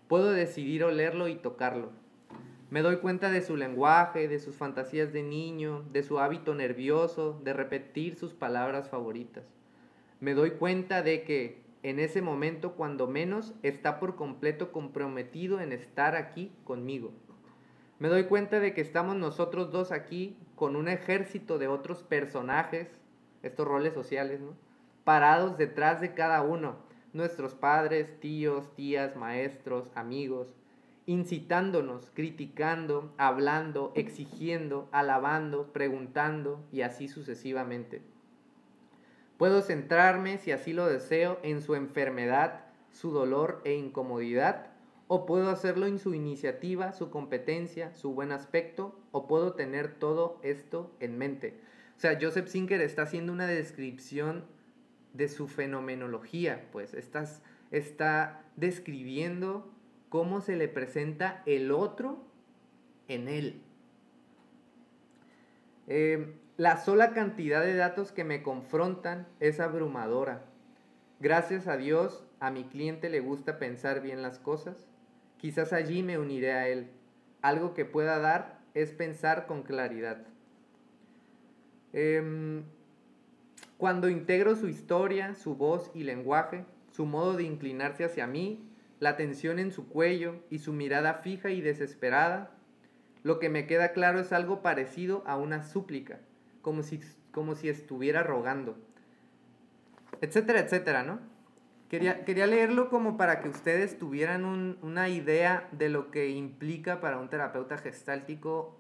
A: Puedo decidir olerlo y tocarlo. Me doy cuenta de su lenguaje, de sus fantasías de niño, de su hábito nervioso, de repetir sus palabras favoritas. Me doy cuenta de que en ese momento, cuando menos, está por completo comprometido en estar aquí conmigo. Me doy cuenta de que estamos nosotros dos aquí con un ejército de otros personajes, estos roles sociales, parados detrás de cada uno, nuestros padres, tíos, tías, maestros, amigos, incitándonos, criticando, hablando, exigiendo, alabando, preguntando y así sucesivamente. Puedo centrarme, si así lo deseo, en su enfermedad, su dolor e incomodidad, o puedo hacerlo en su iniciativa, su competencia, su buen aspecto, o puedo tener todo esto en mente. O sea, Joseph Sinker está haciendo una descripción de su fenomenología, pues estás, está describiendo cómo se le presenta el otro en él. Eh, la sola cantidad de datos que me confrontan es abrumadora. Gracias a Dios, a mi cliente le gusta pensar bien las cosas. Quizás allí me uniré a él. Algo que pueda dar es pensar con claridad. Em, cuando integro su historia, su voz y lenguaje, su modo de inclinarse hacia mí, la tensión en su cuello y su mirada fija y desesperada, lo que me queda claro es algo parecido a una súplica, como si, como si estuviera rogando, etcétera, etcétera, ¿no? Quería, quería leerlo como para que ustedes tuvieran una idea de lo que implica para un terapeuta gestáltico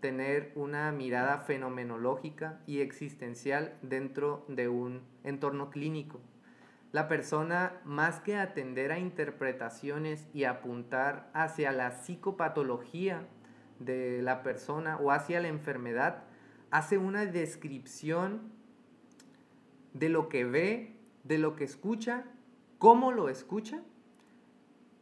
A: tener una mirada fenomenológica y existencial dentro de un entorno clínico. La persona, más que atender a interpretaciones y apuntar hacia la psicopatología de la persona o hacia la enfermedad, hace una descripción de lo que ve, de lo que escucha, cómo lo escucha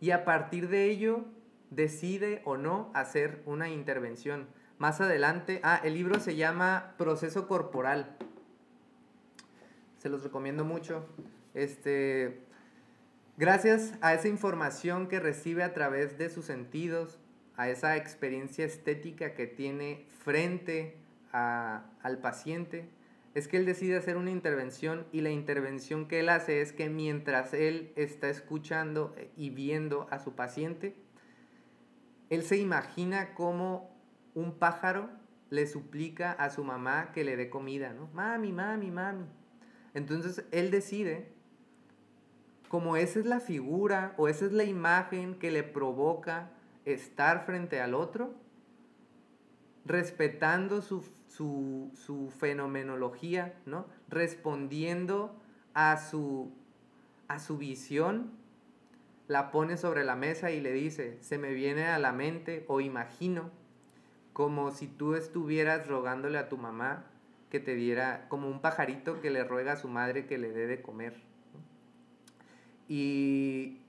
A: y a partir de ello decide o no hacer una intervención. Más adelante, ah, el libro se llama Proceso Corporal. Se los recomiendo mucho. Este, gracias a esa información que recibe a través de sus sentidos, a esa experiencia estética que tiene frente al paciente, es que él decide hacer una intervención y la intervención que él hace es que mientras él está escuchando y viendo a su paciente, él se imagina como un pájaro le suplica a su mamá que le dé comida, ¿no? Mami, mami, mami. Entonces él decide, como esa es la figura o esa es la imagen que le provoca estar frente al otro, respetando su, su, fenomenología, ¿no? Respondiendo a su, a su visión, la pone sobre la mesa y le dice, se me viene a la mente o imagino como si tú estuvieras rogándole a tu mamá que te diera, como un pajarito que le ruega a su madre que le dé de comer. Y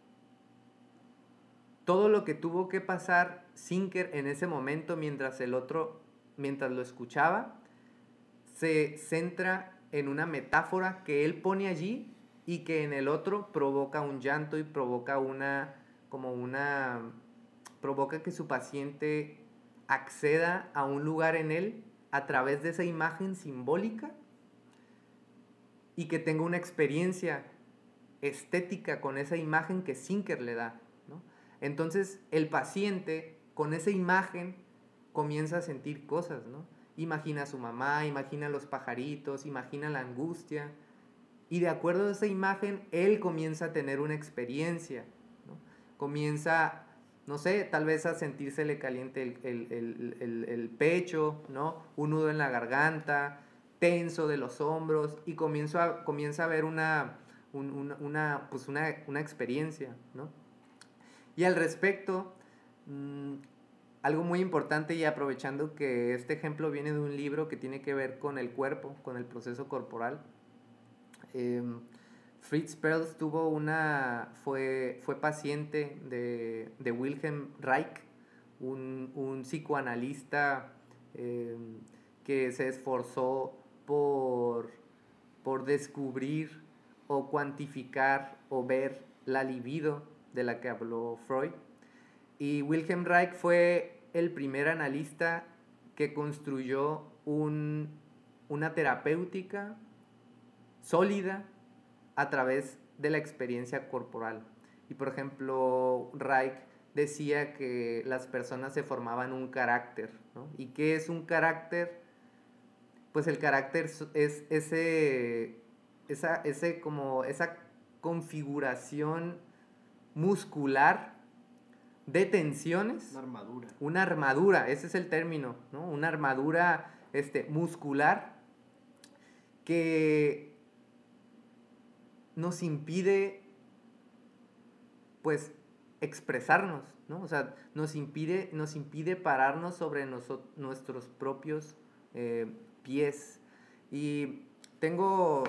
A: todo lo que tuvo que pasar Sinker en ese momento mientras el otro, mientras lo escuchaba, se centra en una metáfora que él pone allí y que en el otro provoca un llanto y provoca una, como una, provoca que su paciente acceda a un lugar en él a través de esa imagen simbólica y que tenga una experiencia estética con esa imagen que Sinker le da. Entonces el paciente con esa imagen comienza a sentir cosas, ¿no? Imagina a su mamá, imagina a los pajaritos, imagina la angustia. Y de acuerdo a esa imagen, él comienza a tener una experiencia, Comienza no sé, tal vez a sentírsele caliente el, el, el, el, pecho, ¿no? Un nudo en la garganta, tenso de los hombros y comienzo a, comienza a ver una, una, pues una, una, experiencia, ¿no? Y al respecto, mmm, algo muy importante y aprovechando que este ejemplo viene de un libro que tiene que ver con el cuerpo, con el proceso corporal. Eh, Fritz Perls tuvo una, fue, fue paciente de, de Wilhelm Reich, un, un psicoanalista em, que se esforzó por, por descubrir o cuantificar o ver la libido de la que habló Freud. Y Wilhelm Reich fue el primer analista que construyó un, una terapéutica sólida a través de la experiencia corporal. Y por ejemplo, Reich decía que las personas se formaban un carácter. ¿Y qué es un carácter? Pues el carácter es ese, esa, ese como esa configuración muscular de tensiones.
B: Una armadura.
A: Una armadura, ese es el término, ¿no? Una armadura este, muscular que nos impide, pues, expresarnos, ¿no? O sea, nos impide, nos impide pararnos sobre nuestros propios eh, pies. Y tengo,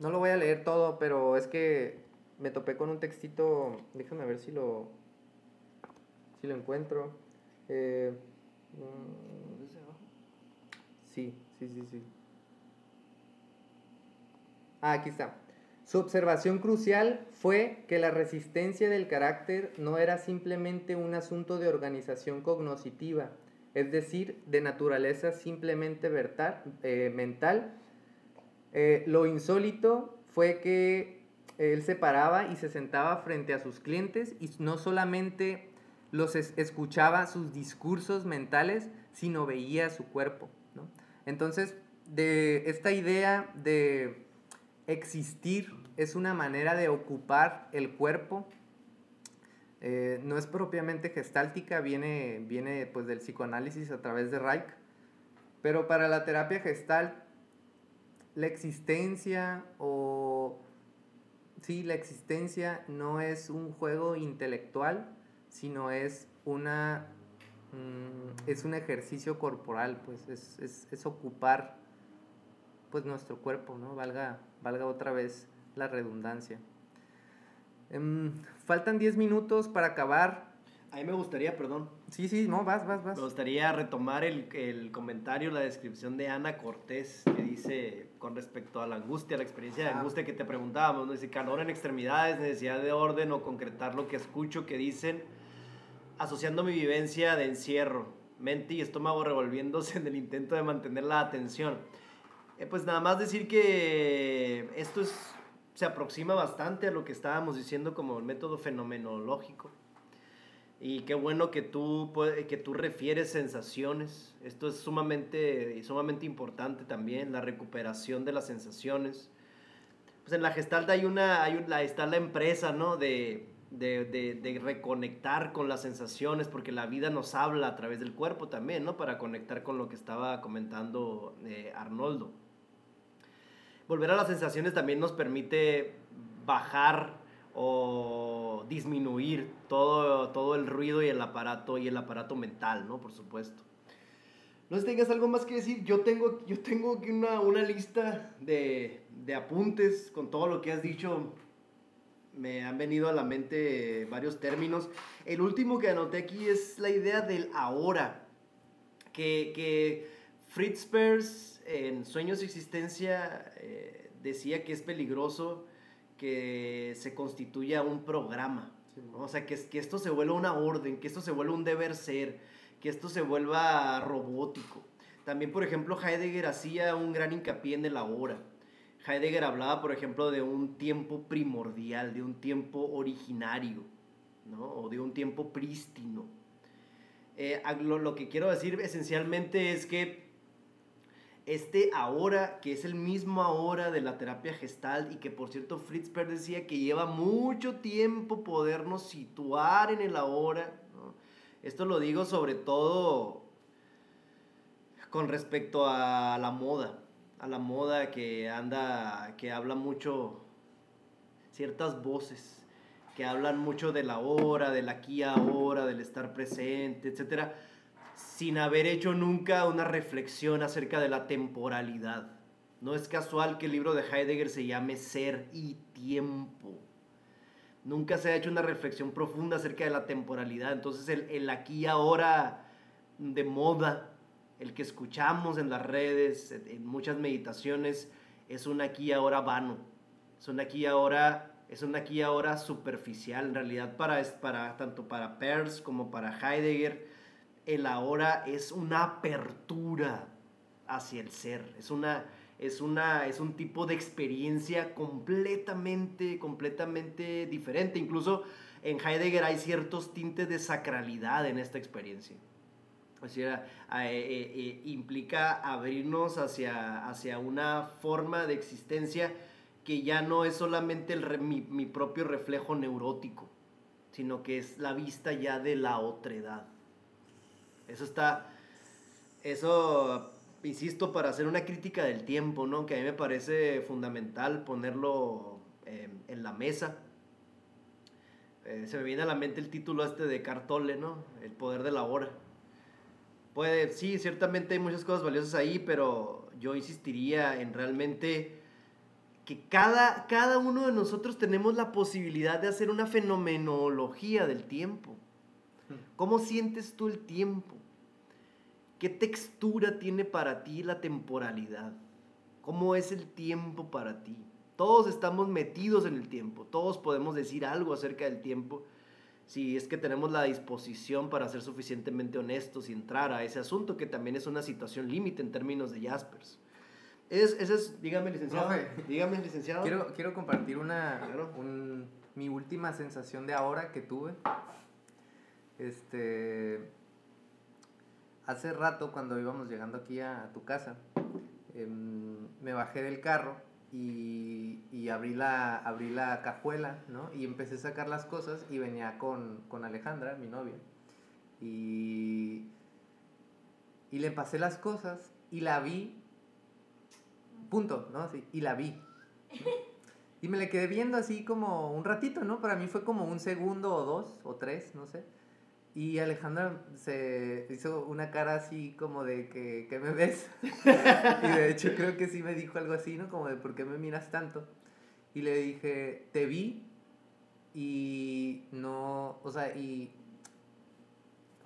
A: no lo voy a leer todo, pero es que me topé con un textito, déjame ver si lo, si lo encuentro. Eh, sí, sí, sí, sí. Ah, aquí está. Su observación crucial fue que la resistencia del carácter no era simplemente un asunto de organización cognoscitiva, es decir, de naturaleza simplemente eh, mental. Eh, lo insólito fue que él se paraba y se sentaba frente a sus clientes y no solamente los escuchaba sus discursos mentales, sino veía su cuerpo. Entonces, de esta idea de existir es una manera de ocupar el cuerpo. Eh, no es propiamente gestáltica, viene, viene pues del psicoanálisis a través de Reich. Pero para la terapia gestal, la existencia o... Sí, la existencia no es un juego intelectual, sino es una... Mm, es un ejercicio corporal, pues es, es, es ocupar pues nuestro cuerpo, ¿no? Valga, valga otra vez la redundancia. Em, faltan 10 minutos para acabar.
B: A mí me gustaría, perdón.
A: Sí, sí, no, vas, vas, vas.
B: Me gustaría retomar el, el, comentario, la descripción de Ana Cortés, que dice con respecto a la angustia, la experiencia de ah. angustia que te preguntábamos, ¿no? Dice calor en extremidades, necesidad de orden o concretar lo que escucho que dicen, asociando mi vivencia de encierro, mente y estómago revolviéndose en el intento de mantener la atención. Eh, pues nada más decir que esto es, se aproxima bastante a lo que estábamos diciendo como el método fenomenológico. Y qué bueno que tú, que tú refieres sensaciones. Esto es sumamente, sumamente importante también, la recuperación de las sensaciones. Pues en la Gestalt hay una, hay está la empresa, ¿no? De, de, de, de, reconectar con las sensaciones, porque la vida nos habla a través del cuerpo también, ¿no? Para conectar con lo que estaba comentando eh, Arnoldo volver a las sensaciones también nos permite bajar o disminuir todo, todo el ruido y el aparato y el aparato mental, ¿no? Por supuesto. No sé si tengas algo más que decir. Yo tengo, yo tengo aquí una, una lista de, de apuntes con todo lo que has dicho. Me han venido a la mente varios términos. El último que anoté aquí es la idea del ahora. Que, que Fritz Perls en Sueños y Existencia eh, decía que es peligroso que se constituya un programa. O sea, que, que esto se vuelva una orden, que esto se vuelva un deber ser, que esto se vuelva robótico. También, por ejemplo, Heidegger hacía un gran hincapié en el ahora. Heidegger hablaba, por ejemplo, de un tiempo primordial, de un tiempo originario, ¿no? o de un tiempo prístino. Eh, lo, lo, que quiero decir esencialmente es que este ahora, que es el mismo ahora de la terapia gestal y que por cierto Fritz Perls decía que lleva mucho tiempo podernos situar en el ahora, Esto lo digo sobre todo con respecto a la moda, a la moda que anda, que habla mucho ciertas voces que hablan mucho de la hora, del aquí ahora, del estar presente, etcétera, sin haber hecho nunca una reflexión acerca de la temporalidad. No es casual que el libro de Heidegger se llame Ser y Tiempo. Nunca se ha hecho una reflexión profunda acerca de la temporalidad. Entonces el, el aquí ahora de moda, el que escuchamos en las redes, en muchas meditaciones, es un aquí y ahora vano. Es un aquí y ahora es un aquí ahora superficial. En realidad, para, para, tanto para Peirce como para Heidegger, el ahora es una apertura hacia el ser. Es, una, es, una, es un tipo de experiencia completamente, completamente diferente. Incluso en Heidegger hay ciertos tintes de sacralidad en esta experiencia. Eh, eh, eh, implica abrirnos hacia, hacia una forma de existencia que ya no es solamente el mi, propio reflejo neurótico, sino que es la vista ya de la otredad. Eso está, eso, insisto, para hacer una crítica del tiempo, ¿no? Que a mí me parece fundamental ponerlo em, en la mesa. Se me viene a la mente el título este de Cartole, ¿no? El poder de la hora. Puede, sí, ciertamente hay muchas cosas valiosas ahí, pero yo insistiría en realmente que cada, cada uno de nosotros tenemos la posibilidad de hacer una fenomenología del tiempo. Hmm. ¿Cómo sientes tú el tiempo? ¿Qué textura tiene para ti la temporalidad? ¿Cómo es el tiempo para ti? Todos estamos metidos en el tiempo, todos podemos decir algo acerca del tiempo si es que tenemos la disposición para ser suficientemente honestos y entrar a ese asunto, que también es una situación límite en términos de Jaspers. Es, ese es, dígame, licenciado. dígame, licenciado.
A: Quiero, quiero compartir una, mi última sensación de ahora que tuve. Este. Hace rato, cuando íbamos llegando aquí a, tu casa, em, me bajé del carro y, y, abrí, la, abrí la cajuela, ¿no? Y empecé a sacar las cosas y venía con, con Alejandra, mi novia. Y, y le pasé las cosas y la vi punto, ¿no? Sí, y la vi. Y me le quedé viendo así como un ratito, ¿no? Para mí fue como un segundo o dos o tres, no sé. Y Alejandra se hizo una cara así como de que, ¿qué me ves? y de hecho creo que sí me dijo algo así, ¿no? Como de, ¿por qué me miras tanto? Y le dije, te vi y no, o sea, y...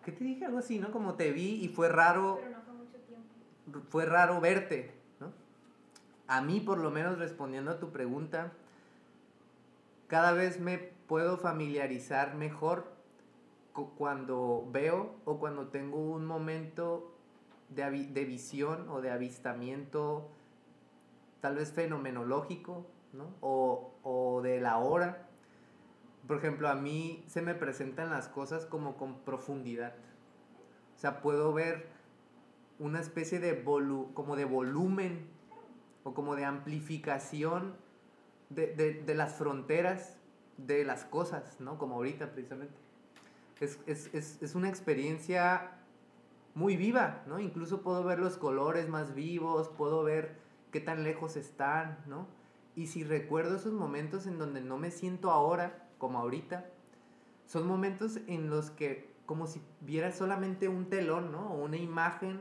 A: ¿Qué te dije? Algo así, ¿no? Como te vi y fue raro... Pero no fue mucho tiempo. Fue raro verte a mí por lo menos respondiendo a tu pregunta, cada vez me puedo familiarizar mejor cuando veo o cuando tengo un momento de, de, visión o de avistamiento tal vez fenomenológico, ¿no? O, o de la hora. Por ejemplo, a mí se me presentan las cosas como con profundidad. O sea, puedo ver una especie de, como de volumen o como de amplificación de, las fronteras de las cosas, ¿no? Como ahorita precisamente. Es, una experiencia muy viva, ¿no? Incluso puedo ver los colores más vivos, puedo ver qué tan lejos están, ¿no? Y si recuerdo esos momentos en donde no me siento ahora, como ahorita, son momentos en los que como si viera solamente un telón, ¿no? O una imagen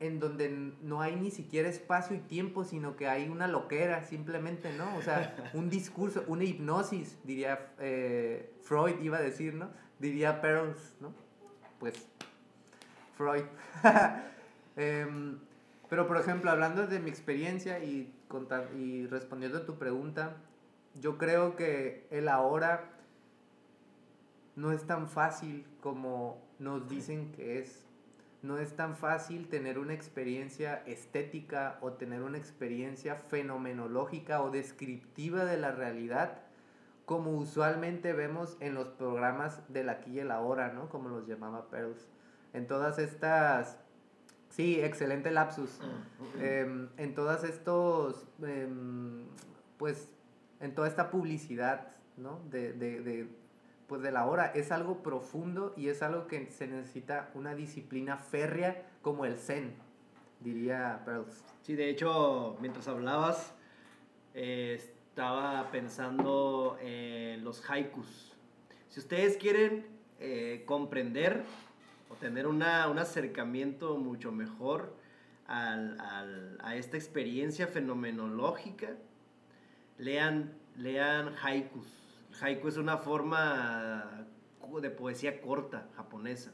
A: en donde no hay ni siquiera espacio y tiempo, sino que hay una loquera simplemente, ¿no? O sea, un discurso, una hipnosis, diría eh, Freud, iba a decir, ¿no? Diría Perls, ¿no? Pues, Freud. Em, pero, por ejemplo, hablando de mi experiencia y, contar, y respondiendo a tu pregunta, yo creo que el ahora no es tan fácil como nos dicen que es no es tan fácil tener una experiencia estética o tener una experiencia fenomenológica o descriptiva de la realidad como usualmente vemos en los programas del aquí y el ahora, ¿no? Como los llamaba Pearls. En todas estas... Sí, excelente lapsus. Em, en todas estos... Em, pues en toda esta publicidad, ¿no? De, pues de la hora, es algo profundo y es algo que se necesita una disciplina férrea como el zen, diría Pearls.
B: Sí, de hecho, mientras hablabas, eh, estaba pensando en los haikus. Si ustedes quieren eh, comprender o tener una, un acercamiento mucho mejor a esta experiencia fenomenológica, lean, lean haikus. Haiku es una forma de poesía corta japonesa.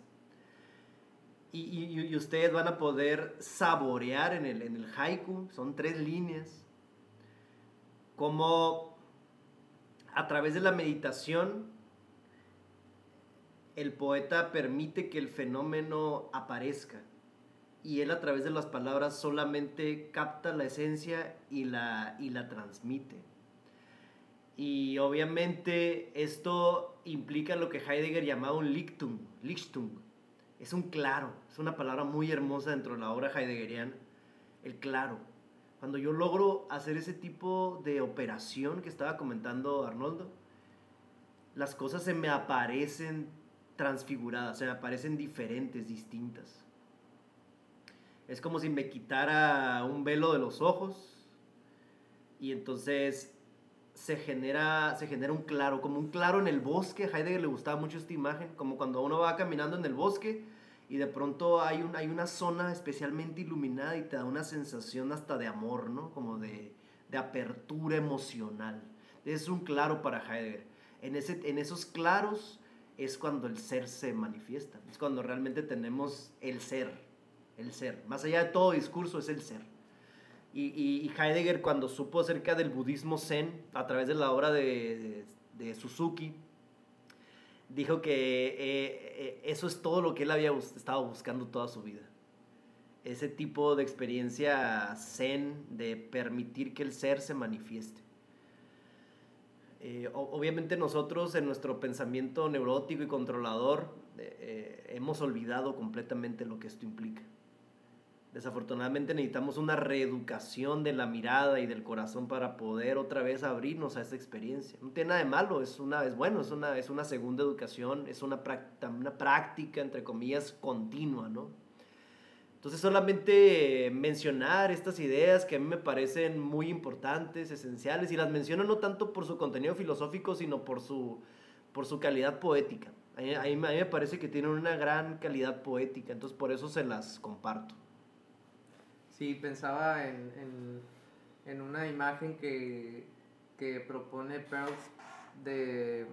B: Y, y, y, ustedes van a poder saborear en el, en el haiku, son tres líneas, como a través de la meditación el poeta permite que el fenómeno aparezca y él a través de las palabras solamente capta la esencia y la, y la transmite. Y obviamente esto implica lo que Heidegger llamaba un Lichtung, Lichtung. Es un claro, es una palabra muy hermosa dentro de la obra heideggeriana, el claro. Cuando yo logro hacer ese tipo de operación que estaba comentando Arnoldo, las cosas se me aparecen transfiguradas, se me aparecen diferentes, distintas. Es como si me quitara un velo de los ojos y entonces se genera, se genera un claro, como un claro en el bosque. A Heidegger le gustaba mucho esta imagen, como cuando uno va caminando en el bosque y de pronto hay, un, hay una zona especialmente iluminada y te da una sensación hasta de amor, ¿no? Como de, de apertura emocional. Es un claro para Heidegger. En, ese, en esos claros es cuando el ser se manifiesta, es cuando realmente tenemos el ser, el ser. Más allá de todo discurso es el ser. Y, y, Heidegger cuando supo acerca del budismo zen a través de la obra de, de, de Suzuki, dijo que eh, eh, eso es todo lo que él había estado buscando toda su vida. Ese tipo de experiencia zen de permitir que el ser se manifieste. Eh, obviamente nosotros en nuestro pensamiento neurótico y controlador hemos olvidado completamente lo que esto implica. Desafortunadamente necesitamos una reeducación de la mirada y del corazón para poder otra vez abrirnos a esa experiencia. No tiene nada de malo, es, una, es bueno, es una, es una segunda educación, es una, práctica, una práctica, entre comillas, continua, ¿no? Entonces solamente mencionar estas ideas que a mí me parecen muy importantes, esenciales, y las menciono no tanto por su contenido filosófico, sino por su, por su calidad poética. A mí, a mí me parece que tienen una gran calidad poética, entonces por eso se las comparto.
A: Sí, pensaba en, en, en una imagen que, que propone Pearls de,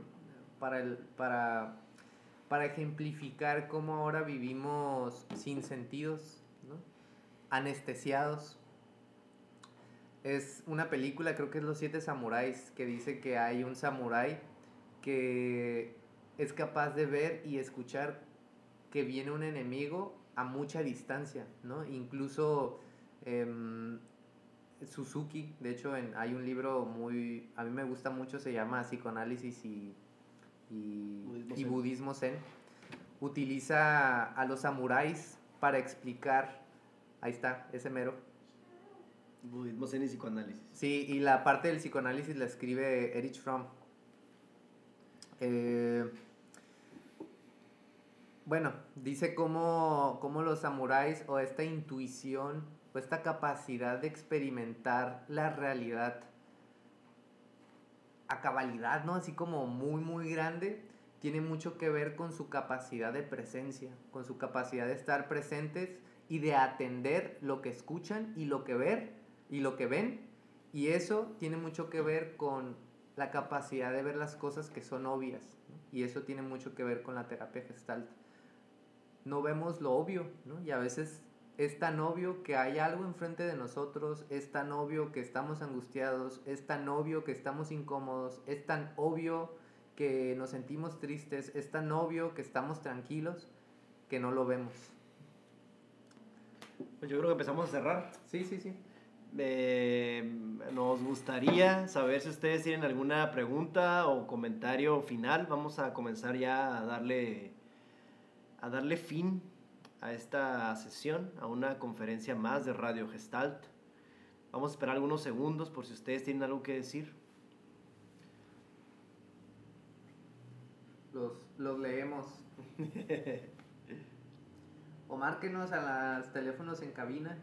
A: para, el, para, para ejemplificar cómo ahora vivimos sin sentidos, ¿no? anestesiados. Es una película, creo que es Los Siete Samuráis, que dice que hay un samurái que es capaz de ver y escuchar que viene un enemigo a mucha distancia, ¿no? Incluso eh, Suzuki, de hecho en, hay un libro muy, a mí me gusta mucho, se llama Psicoanálisis y, y, budismo, y zen. budismo zen. Utiliza a los samuráis para explicar, ahí está, ese mero.
B: Budismo zen y psicoanálisis.
A: Sí, y la parte del psicoanálisis la escribe Erich Fromm. Eh, bueno, dice cómo, cómo los samuráis o esta intuición o esta capacidad de experimentar la realidad a cabalidad, ¿no? Así como muy, muy grande, tiene mucho que ver con su capacidad de presencia, con su capacidad de estar presentes y de atender lo que escuchan y lo que ver y lo que ven. Y eso tiene mucho que ver con la capacidad de ver las cosas que son obvias. Y eso tiene mucho que ver con la terapia gestalt. No vemos lo obvio, ¿no? Y a veces es tan obvio que hay algo enfrente de nosotros, es tan obvio que estamos angustiados, es tan obvio que estamos incómodos, es tan obvio que nos sentimos tristes, es tan obvio que estamos tranquilos que no lo vemos.
B: Pues yo creo que empezamos a cerrar.
A: Sí, sí, sí.
B: Eh, nos gustaría saber si ustedes tienen alguna pregunta o comentario final. Vamos a comenzar ya a darle, a darle fin a esta sesión, a una conferencia más de Radio Gestalt. Vamos a esperar algunos segundos por si ustedes tienen algo que decir.
A: los, los leemos. o márquenos a los teléfonos en cabina.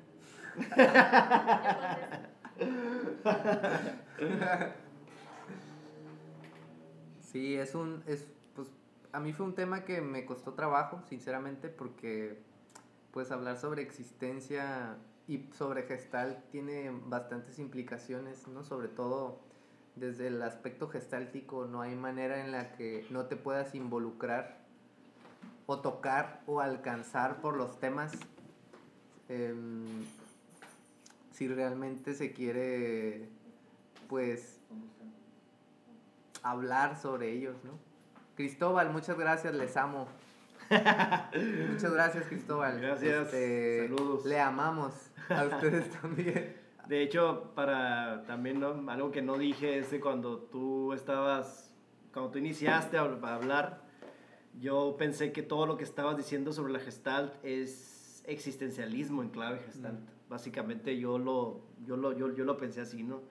A: sí, es un, es, pues, a mí fue un tema que me costó trabajo, sinceramente, porque, pues, hablar sobre existencia y sobre gestal tiene bastantes implicaciones, ¿no? Sobre todo desde el aspecto gestáltico, no hay manera en la que no te puedas involucrar o tocar o alcanzar por los temas em, si realmente se quiere, pues, hablar sobre ellos, ¿no? Cristóbal, muchas gracias, les amo. muchas gracias, Cristóbal.
B: Gracias.
A: Este,
B: Saludos.
A: Le amamos a ustedes también.
B: De hecho, para también ¿no? algo que no dije es de cuando tú estabas, cuando tú iniciaste a hablar, yo pensé que todo lo que estabas diciendo sobre la Gestalt es existencialismo en clave Gestalt. Básicamente yo lo, yo, lo, yo, yo, lo pensé así, ¿no?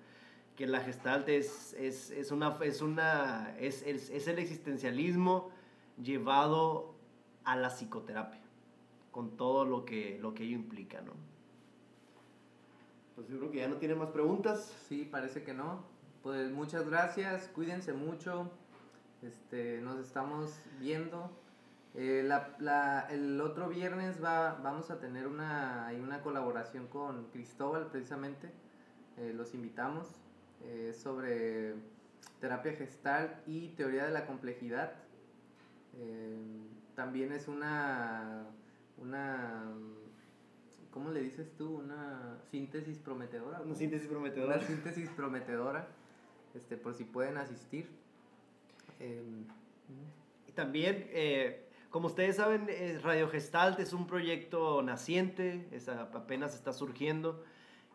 B: Que la Gestalt es, es, es una, es, una es, es, es el existencialismo llevado a la psicoterapia, con todo lo que, lo que ello implica, ¿no? Pues yo creo que ya no tiene más preguntas.
A: Sí, parece que no. Pues muchas gracias, cuídense mucho. Este, nos estamos viendo. Eh, la, la, el otro viernes va, vamos a tener una, una colaboración con Cristóbal, precisamente. Eh, los invitamos eh, sobre terapia gestal y teoría de la complejidad. También es una, una ¿cómo le dices tú? Una síntesis prometedora.
B: Una síntesis prometedora.
A: Una síntesis prometedora, este, por si pueden asistir. Eh,
B: y también, eh, como ustedes saben, eh, Radio Gestalt es un proyecto naciente, es, apenas está surgiendo.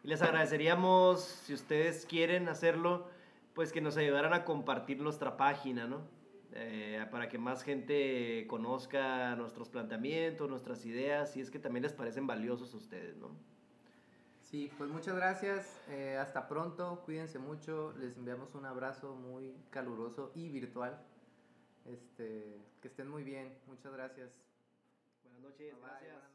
B: Y les agradeceríamos, si ustedes quieren hacerlo, pues que nos ayudaran a compartir nuestra página, ¿no? Eh, para que más gente conozca nuestros planteamientos, nuestras ideas, y es que también les parecen valiosos a ustedes, ¿no?
A: Sí, pues muchas gracias, eh, hasta pronto, cuídense mucho, les enviamos un abrazo muy caluroso y virtual, este, que estén muy bien, muchas gracias.
B: Buenas noches,
A: bye,
B: gracias.
A: Buenas noches.